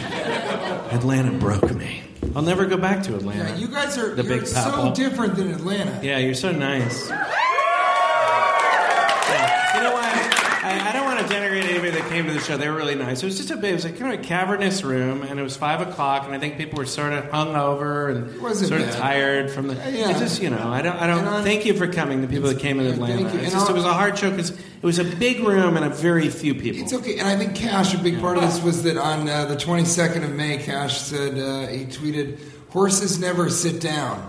Atlanta broke me. I'll never go back to Atlanta. Yeah, you guys are The Big so different than Atlanta. Yeah, you're so nice. I, I don't want to denigrate anybody that came to the show. They were really nice. It was just a bit, it was like kind of a cavernous room, and it was five o'clock, and I think people were sort of hungover and sort bad. of tired from the. yeah. It's just you know, I don't, I don't. I- thank you for coming. The people that came in Atlanta. thank you. Just, I'll- it was a hard show because it was a big room and a very few people. It's okay, and I think Cash, a big part of this was that on uh, the 22nd of May, Cash said, uh, he tweeted, Horses never sit down.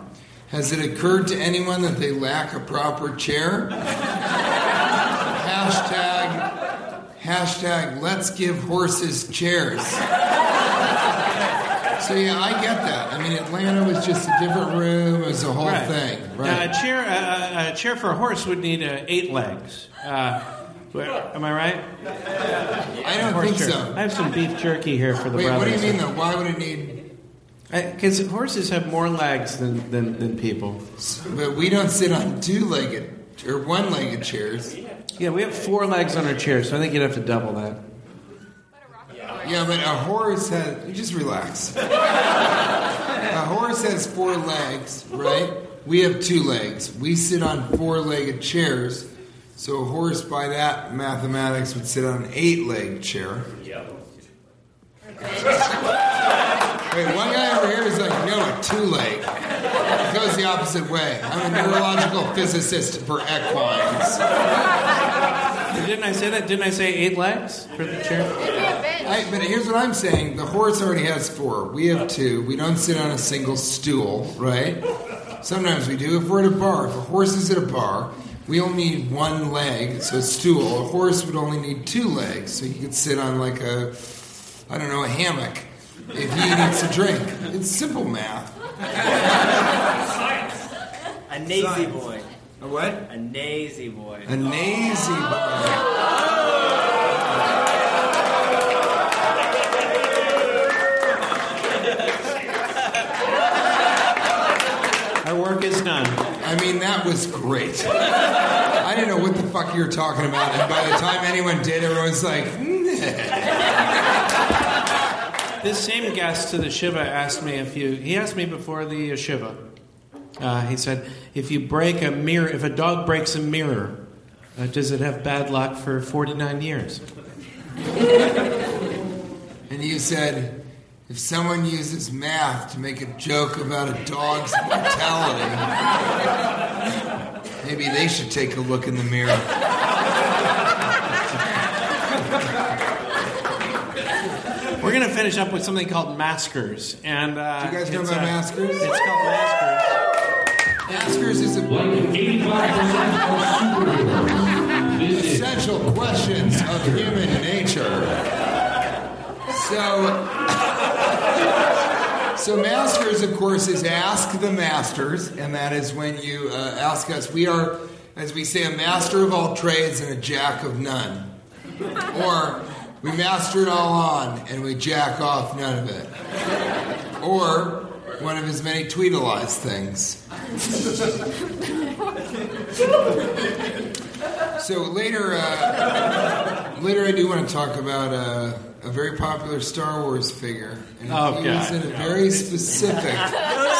Has it occurred to anyone that they lack a proper chair? hashtag, hashtag, let's give horses chairs. So yeah, I get that. I mean, Atlanta was just a different room. It was a whole Right. thing, right? a chair, uh, a chair for a horse would need uh, eight legs. Uh, am I right? I don't think so. I have some beef jerky here for the Wait, what do you mean though? Why would it need? Because horses have more legs than, than, than people. But we don't sit on two-legged or one-legged chairs. Yeah, we have four legs on our chair, so I think you'd have to double that. Yeah, but a horse has. You just relax. a horse has four legs, right? We have two legs. We sit on four-legged chairs. So a horse, by that mathematics, would sit on an eight-legged chair. Yep. Wait, one guy over here is like, no, a two-leg. It goes the opposite way. I'm a neurological physicist for equines. Didn't I say that? Didn't I say eight legs for the chair? I, but here's what I'm saying: the horse already has four. We have two. We don't sit on a single stool, right? Sometimes we do. If we're at a bar, if a horse is at a bar, we only need one leg, so a stool. A horse would only need two legs, so you could sit on like a, I don't know, a hammock if he needs a drink. It's simple math. A nazy boy. A what? A nazy boy. A nazy boy. Our work is done. I mean, that was great. I didn't know what the fuck you were talking about, and by the time anyone did, everyone's like, This same guest to the Shiva asked me if you. He asked me before the Shiva. Uh, he said, if you break a mirror, if a dog breaks a mirror, uh, does it have bad luck for 49 years? And you said, if someone uses math to make a joke about a dog's mortality, maybe they should take a look in the mirror. We're going to finish up with something called maskers. And uh, Do you guys know about uh, maskers? It's called maskers. Maskers is a Like 85% of superheroes. Essential questions of human nature. So, so masters, of course, is ask the masters, and that is when you uh, ask us. We are, as we say, a master of all trades and a jack of none, or we master it all on and we jack off none of it, or one of his many Tweedleize things. So later, uh, later I do want to talk about uh, a very popular Star Wars figure, and Oh, he was in a very specific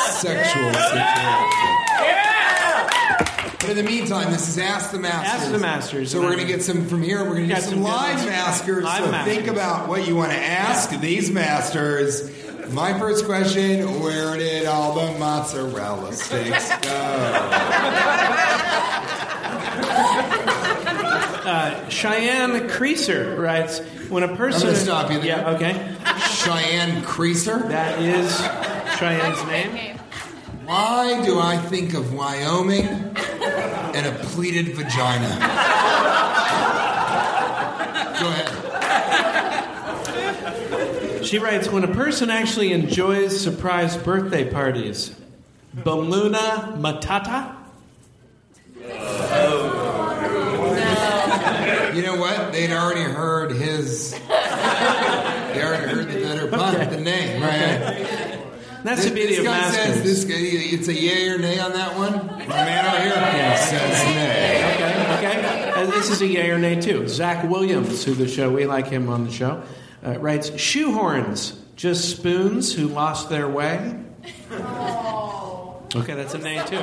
sexual situation. But in the meantime, this is Ask the Masters. Ask the Masters. So we're going to get some from here. We're going to Got get some some live masters. Live so maskers. think about what you want to ask these masters. My first question: Where did all the mozzarella sticks go? Uh, Cheyenne Creaser writes When a person. gonna stop you there. Yeah, okay. Cheyenne Creaser. That is Cheyenne's name. Why do I think of Wyoming and a pleated vagina? Go ahead. She writes When a person actually enjoys surprise birthday parties, Baluna Matata? No. You know what? They'd already heard his. They already heard the better part, the name, right? That's the beauty this of guy Masters. says this guy, it's a yay or nay on that one. My man over here says nay. Okay, okay. Uh, this is a yay or nay too. Zach Williams, who the show we like him on the show, uh, writes shoehorns, just spoons who lost their way. Okay, that's a name too.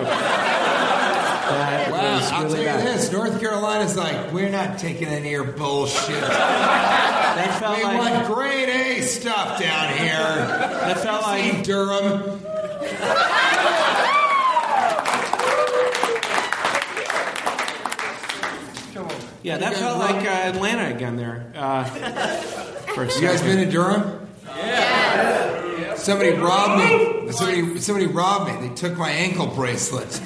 That Wow, I'll really tell you bad. this: North Carolina's like, we're not taking any of your bullshit. That felt we like want grade A stuff down here. that felt See like Durham. yeah, that felt like uh, Atlanta again there. Uh, for a You guys been to Durham? Yeah. Somebody robbed me. Somebody, somebody robbed me. They took my ankle bracelet.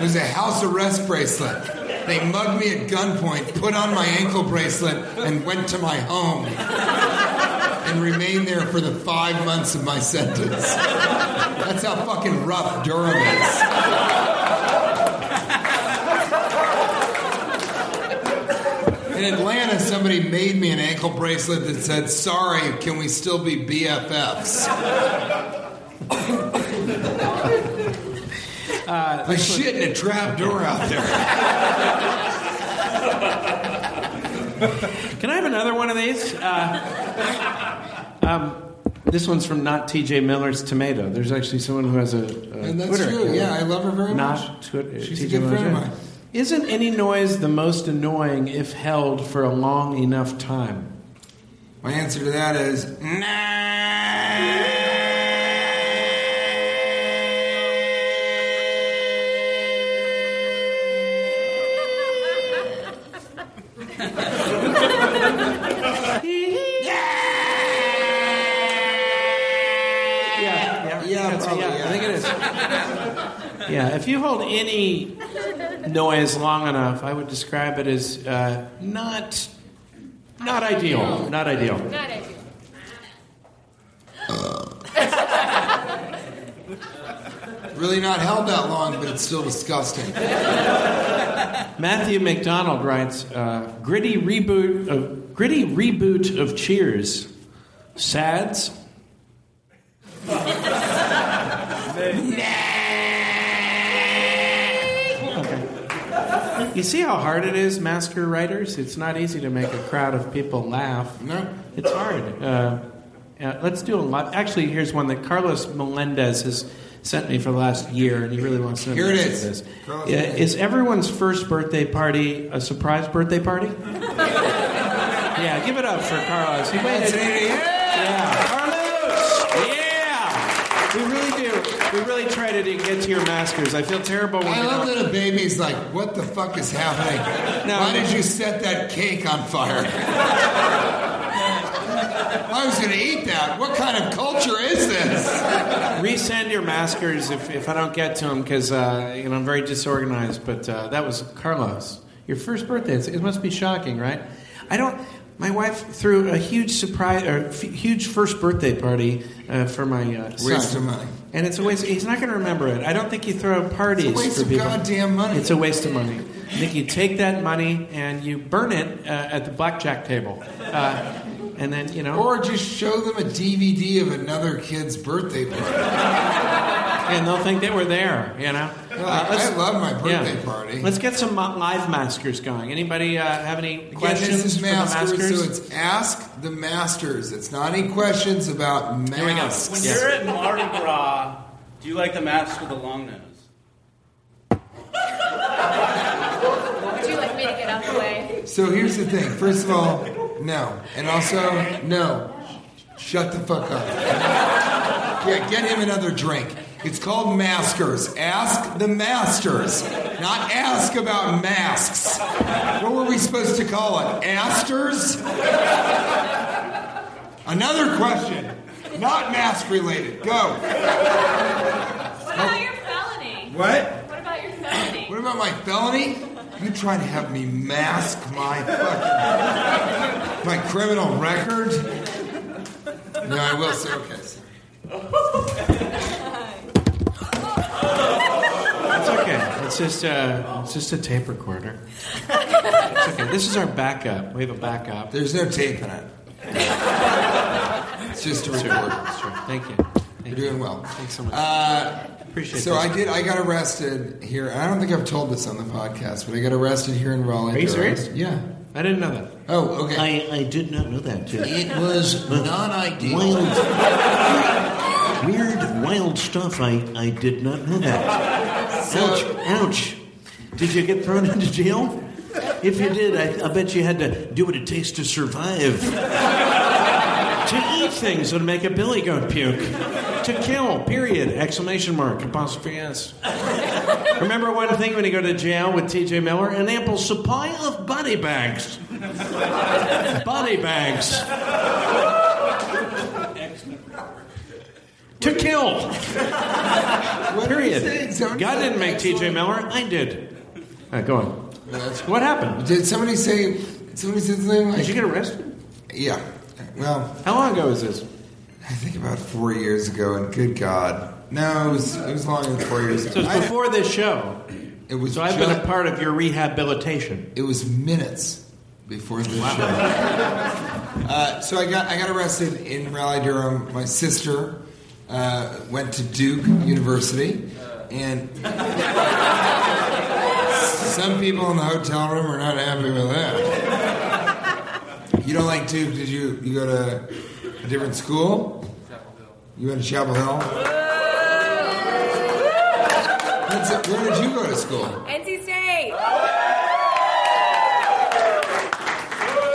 It was a house arrest bracelet. They mugged me at gunpoint, put on my ankle bracelet, and went to my home. And remained there for the five months of my sentence. That's how fucking rough Durham is. In Atlanta, somebody made me an ankle bracelet that said, Sorry, can we still be BFFs? Uh, I shit in a trap door out there. Can I have another one of these? Uh, um, this one's from not T.J. Miller's Tomato. There's actually someone who has a, a And that's Twitter true. Yeah, I love her very much. Not Twitter. She's a good friend of mine. Isn't any noise the most annoying if held for a long enough time? My answer to that is, Yeah, yeah, Yeah, that's- probably, yeah, yeah. I think it is. Yeah, if you hold any noise long enough, I would describe it as uh, not not ideal. Not ideal. Not ideal. really not held that long, but it's still disgusting. Matthew McDonald writes, uh, "Gritty reboot of gritty reboot of Cheers, sads." Okay. You see how hard it is, master writers? It's not easy to make a crowd of people laugh. No. It's hard. Uh, uh, let's do a lot. Actually, here's one that Carlos Melendez has sent me for the last year, and he really wants to know Here it is. this. Carlos Uh, is everyone's first birthday party a surprise birthday party? yeah, give it up for Carlos. He waited. Yeah, Carlos. Yeah, we really do. We really try to get to your masters. I feel terrible when I love that a baby's like, what the fuck is happening? No. Why did you set that cake on fire? I was going to eat that. What kind of culture is this? Resend your maskers if, if I don't get to them because uh, you know I'm very disorganized. But uh, that was Carlos. Your first birthday. It's, it must be shocking, right? I don't. My wife threw a huge surprise, or f- huge first birthday party uh, for my uh, son. Waste of money. And it's a waste. He's not going to remember it. I don't think you throw parties It's a waste for of people. goddamn money. It's a waste of money. I think you take that money and you burn it uh, at the blackjack table, uh, and then you know. Or just show them a DVD of another kid's birthday party. and they'll think that we're there, you know. They're I love my birthday yeah. party. Let's get some live maskers going. Anybody uh, have any Again, questions this is for the Masters, maskers? so it's Ask the Masters. It's not any questions about Here masks. When Yes. you're at Mardi Gras, do you like the mask with the long nose? Would you like me to get out the way? So here's the thing. First of all, no. And also, no. Shut the fuck up. Yeah, get him another drink. It's called Maskers. Ask the Masters. Not ask about masks. What were we supposed to call it? Asters? Another question. Not mask related. Go. What about your felony? What? What about your felony? What about my felony? You trying to have me mask my fucking my criminal record? No, I will say okay. It's okay. It's just a, it's just a tape recorder. It's okay. This is our backup. We have a backup. There's no tape in it. It's just a It's recorder. It's true. Thank you. You're doing well. Thanks so much. Uh, Appreciate it. so this. I did. I got arrested here. I don't think I've told this on the podcast, but I got arrested here in Raleigh. Are you serious? Yeah. I didn't know that. Oh, okay. I, I did not know that. Too. it was not ideal. Wild, weird, wild stuff. I, I did not know that. Ouch, ouch. Did you get thrown into jail? If you did, I, I bet you had to do what it takes to survive. to eat things that make a billy goat puke. To kill, period. Exclamation mark, apostrophe S. Remember one thing when you go to jail with TJ Miller? An ample supply of body bags. body bags. To kill. Period. God didn't make TJ Miller, I did. All right, go on. What happened? Did somebody say? Somebody said something like? Did you get arrested? Yeah. Well, How long ago was this? I think about four years ago, and good God, no, it was it was longer than four years. So ago. I- before this show. it was. So I've been a part of your rehabilitation. It was minutes before the show. Uh, so I got I got arrested in Raleigh, Durham. My sister uh, went to Duke University, and some people in the hotel room are not happy with that. You don't like Duke? Did you you go to a different school? Chapel Hill. You went to Chapel Hill. It- Where did you go to school? NC State.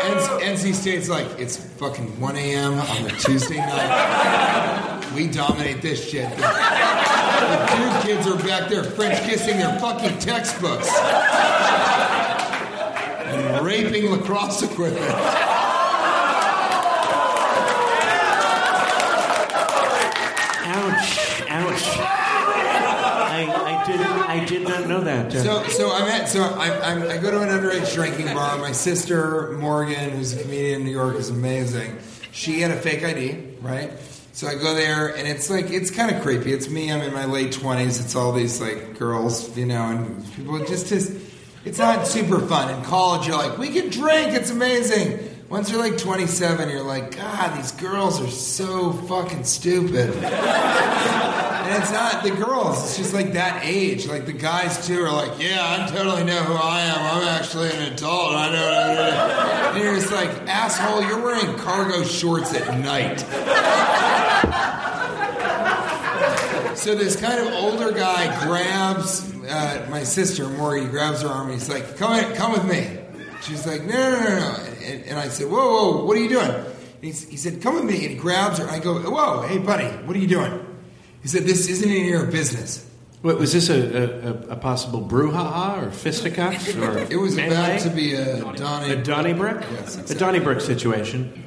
NC, NC State's like, it's fucking 1 a.m. on a Tuesday night. We dominate this shit. The, the Duke kids are back there French kissing their fucking textbooks and raping lacrosse equipment. Ouch! Ouch! I, I did I did not know that. So, so I'm at, so I'm, I'm, I go to an underage drinking bar. My sister Morgan, who's a comedian in New York, is amazing. She had a fake ID, right? So I go there, and it's like it's kind of creepy. It's me. I'm in my late twenties. It's all these like girls, you know, and people just just. It's not super fun. In college, you're like, we can drink. It's amazing. Once you're like 27, you're like, God, these girls are so fucking stupid. And it's not the girls, it's just like that age. Like the guys too are like, yeah, I totally know who I am. I'm actually an adult. I know doing. And you're just like, asshole, you're wearing cargo shorts at night. So this kind of older guy grabs uh, my sister, Morgan, he grabs her arm and he's like, come in, come with me. She's like, no, no, no, no. And, and I said, whoa, whoa, what are you doing? And he's, he said, come with me. And he grabs her. I go, whoa, hey, buddy, what are you doing? He said, this isn't any of your business. what, was this a, a, a possible brouhaha or fisticuffs or It was melee? about to be a Donnie. a Donnybrook? Yes, A exactly. Donnybrook situation.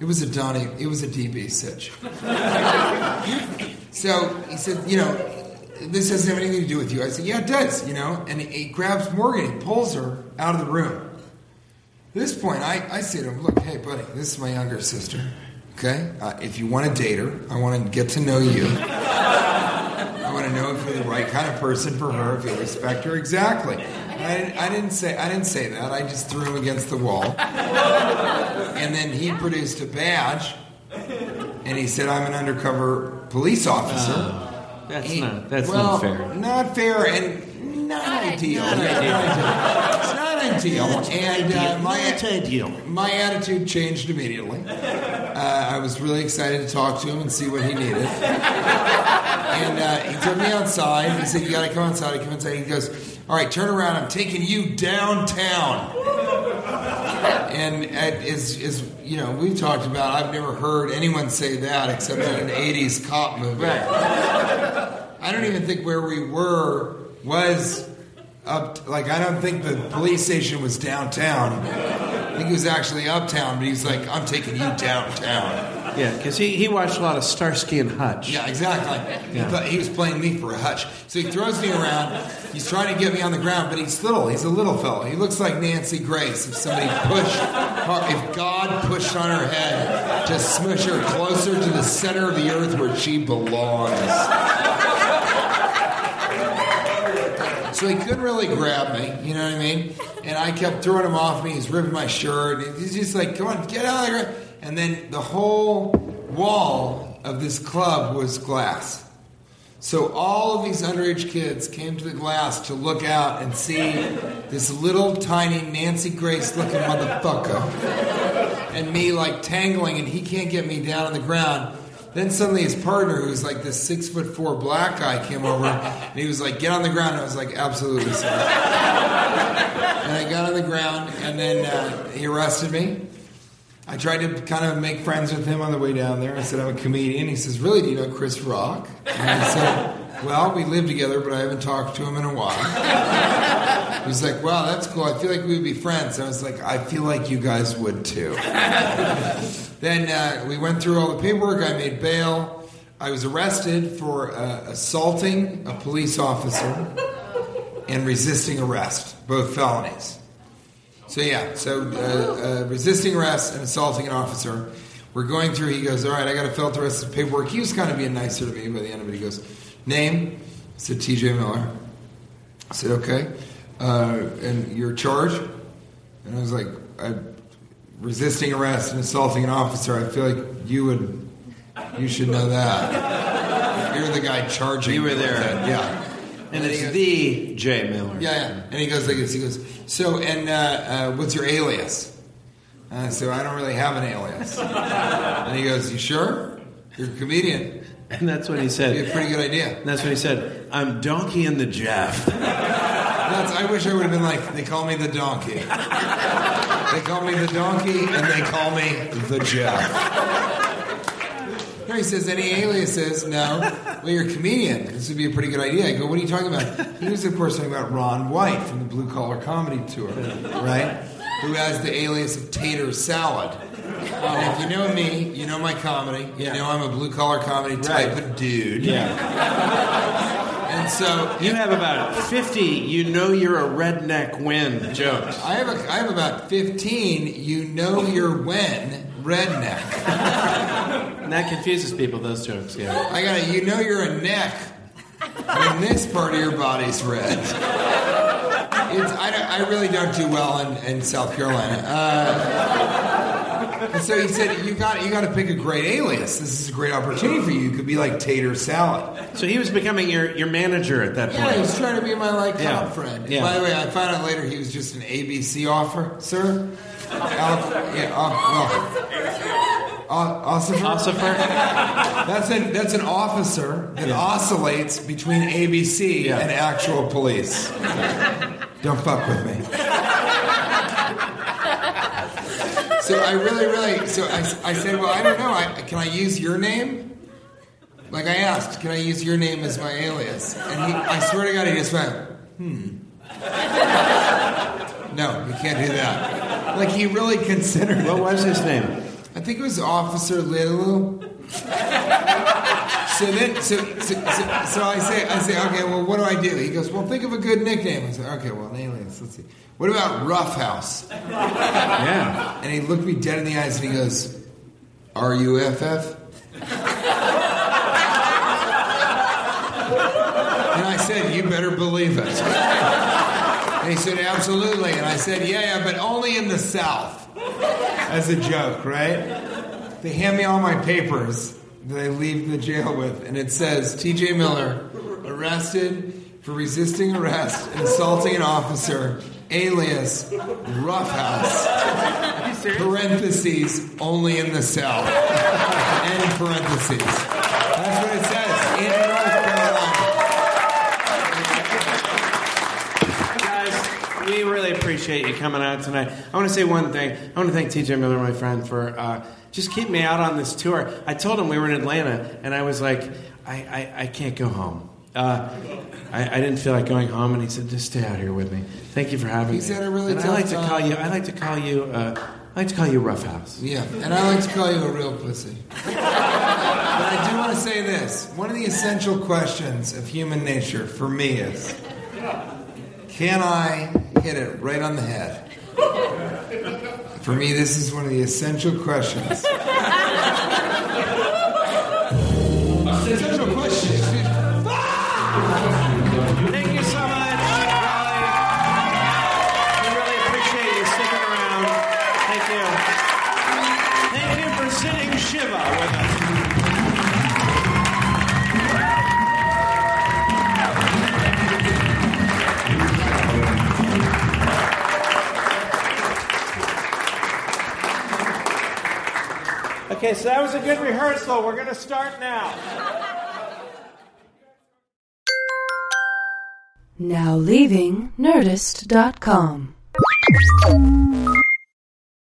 It was a Donnie. It was a DB sitch. so he said, you know, this doesn't have anything to do with you. I said, yeah, it does. You know, and he, he grabs Morgan. He pulls her out of the room. At this point, I, I say to him, look, hey, buddy, this is my younger sister. Okay, uh, if you want to date her, I want to get to know you. I want to know if you're the right kind of person for her, if you respect her exactly. I, didn't- I didn't say I didn't say that. I just threw him against the wall. And then he produced a badge, and he said, "I'm an undercover police officer." That's He- not that's well, not fair. Not fair, and not ideal. Not Yeah, ideal. not ideal. It's not ideal. And uh, my Not ideal. my attitude changed immediately. Uh, I was really excited to talk to him and see what he needed. And uh, he took me outside. He said, "You got to come outside." I come inside. He goes, "All right, turn around. I'm taking you downtown." And is is you know we've talked about. I've never heard anyone say that except in an '80s cop movie. I don't even think where we were was up. Like I don't think the police station was downtown. I think he was actually uptown, but he's like, "I'm taking you downtown." Yeah, because he, he watched a lot of Starsky and Hutch. Yeah, exactly. He, thought he was playing me for a hutch. So he throws me around. He's trying to get me on the ground, but he's little. He's a little fellow. He looks like Nancy Grace. If somebody pushed, her- if God pushed on her head to smush her closer to the center of the earth where she belongs. So he couldn't really grab me, you know what I mean? And I kept throwing him off me. He's ripping my shirt. He's just like, come on, get out of here. And then the whole wall of this club was glass. So all of these underage kids came to the glass to look out and see this little tiny Nancy Grace looking motherfucker and me like tangling and he can't get me down on the ground. Then suddenly his partner, who's like this six foot four black guy, came over and he was like, "Get on the ground." And I was like, "Absolutely, sir." and I got on the ground, and then uh, he arrested me. I tried to kind of make friends with him on the way down there. I said, I'm a comedian. He says, Really? Do you know Chris Rock? And I said, Well, we live together, but I haven't talked to him in a while. He's like, Wow, that's cool. I feel like we would be friends. I was like, I feel like you guys would too. then uh, we went through all the paperwork. I made bail. I was arrested for uh, assaulting a police officer and resisting arrest, both felonies. So yeah, so uh, uh, resisting arrest and assaulting an officer. We're going through. He goes, "All right, I got to fill out the rest of the paperwork." He was kind of being nicer to me by the end of it. He goes, "Name?" I said, "T.J. Miller." I said, "Okay." Uh, and your charge? And I was like, I, "Resisting arrest and assaulting an officer." I feel like you would, you should know that. You're the guy charging. You were there. yeah. And it's goes- T.J. Miller. yeah, yeah. And he goes like this. He goes, so, and uh, uh, what's your alias? And I said, I don't really have an alias. and he goes, you sure? You're a comedian. And that's what he Be said. a pretty good idea. And that's what he said. I'm Donkey and the Jeff. That's, I wish I would have been like, they call me the donkey. They call me the donkey, and they call me the Jeff. No, he says, any aliases? No. Well, you're a comedian. This would be a pretty good idea. I go, what are you talking about? He was, of course, talking about Ron White from the Blue Collar Comedy Tour, right? Who has the alias of Tater Salad. And if you know me, you know my comedy. You know I'm a blue collar comedy type Right. of dude. Yeah. And so You have about 50, you know you're a redneck win jokes. I have a, I have about 15. You know you're when redneck. And that confuses people, those jokes, yeah. I got to You know you're a neck when this part of your body's red. It's, I, don't- I really don't do well in, in South Carolina. Uh, and so he said, "You got you got to pick a great alias. This is a great opportunity for you. You could be like Tater Salad." So he was becoming your, your manager at that Yeah, point. he was trying to be my like Yeah. cop friend. Yeah. By the way, I found out later he was just an ABC officer. Al- yeah, uh, well, Ossifer? Ossifer? That's an that's an officer that oscillates between ABC Yeah. and actual police. Don't fuck with me. So I really, really, so I, I said, well, I don't know. I, can I use your name? Like I asked, can I use your name as my alias? And he, I swear to God, he just went, hmm. No, you can't do that. Like he really considered it. What was his name? I think it was Officer Lilu. So then, so, so, so, so I say, I say, okay, well, what do I do? He goes, well, think of a good nickname. I said, okay, well, an alias. Let's see. What about Rough House? Yeah. And he looked me dead in the eyes and he goes, R U F F? And I said, you better believe it. And he said, absolutely. And I said, yeah, yeah, but only in the South. As a joke, right? They hand me all my papers that I leave the jail with, and it says TJ Miller, arrested for resisting arrest and assaulting an officer, alias Roughhouse. Parentheses, only in the South. End parentheses. That's what it says. In North Carolina. Guys, we really appreciate you coming out tonight. I want to say one thing. I want to thank TJ Miller, my friend, for uh, just keeping me out on this tour. I told him we were in Atlanta, and I was like, I, I, I can't go home. Uh, I, I didn't feel like going home, and he said, "Just stay out here with me." Thank you for having He's me. had a really and I like to time. call you. I like to call you. Uh, I like to call you Rough House. Yeah, and I like to call you a real pussy. but I do want to say this. One of the essential questions of human nature for me is can I hit it right on the head? For me, this is one of the essential questions. Okay, so that was a good rehearsal. We're going to start now. Now leaving Nerdist.com.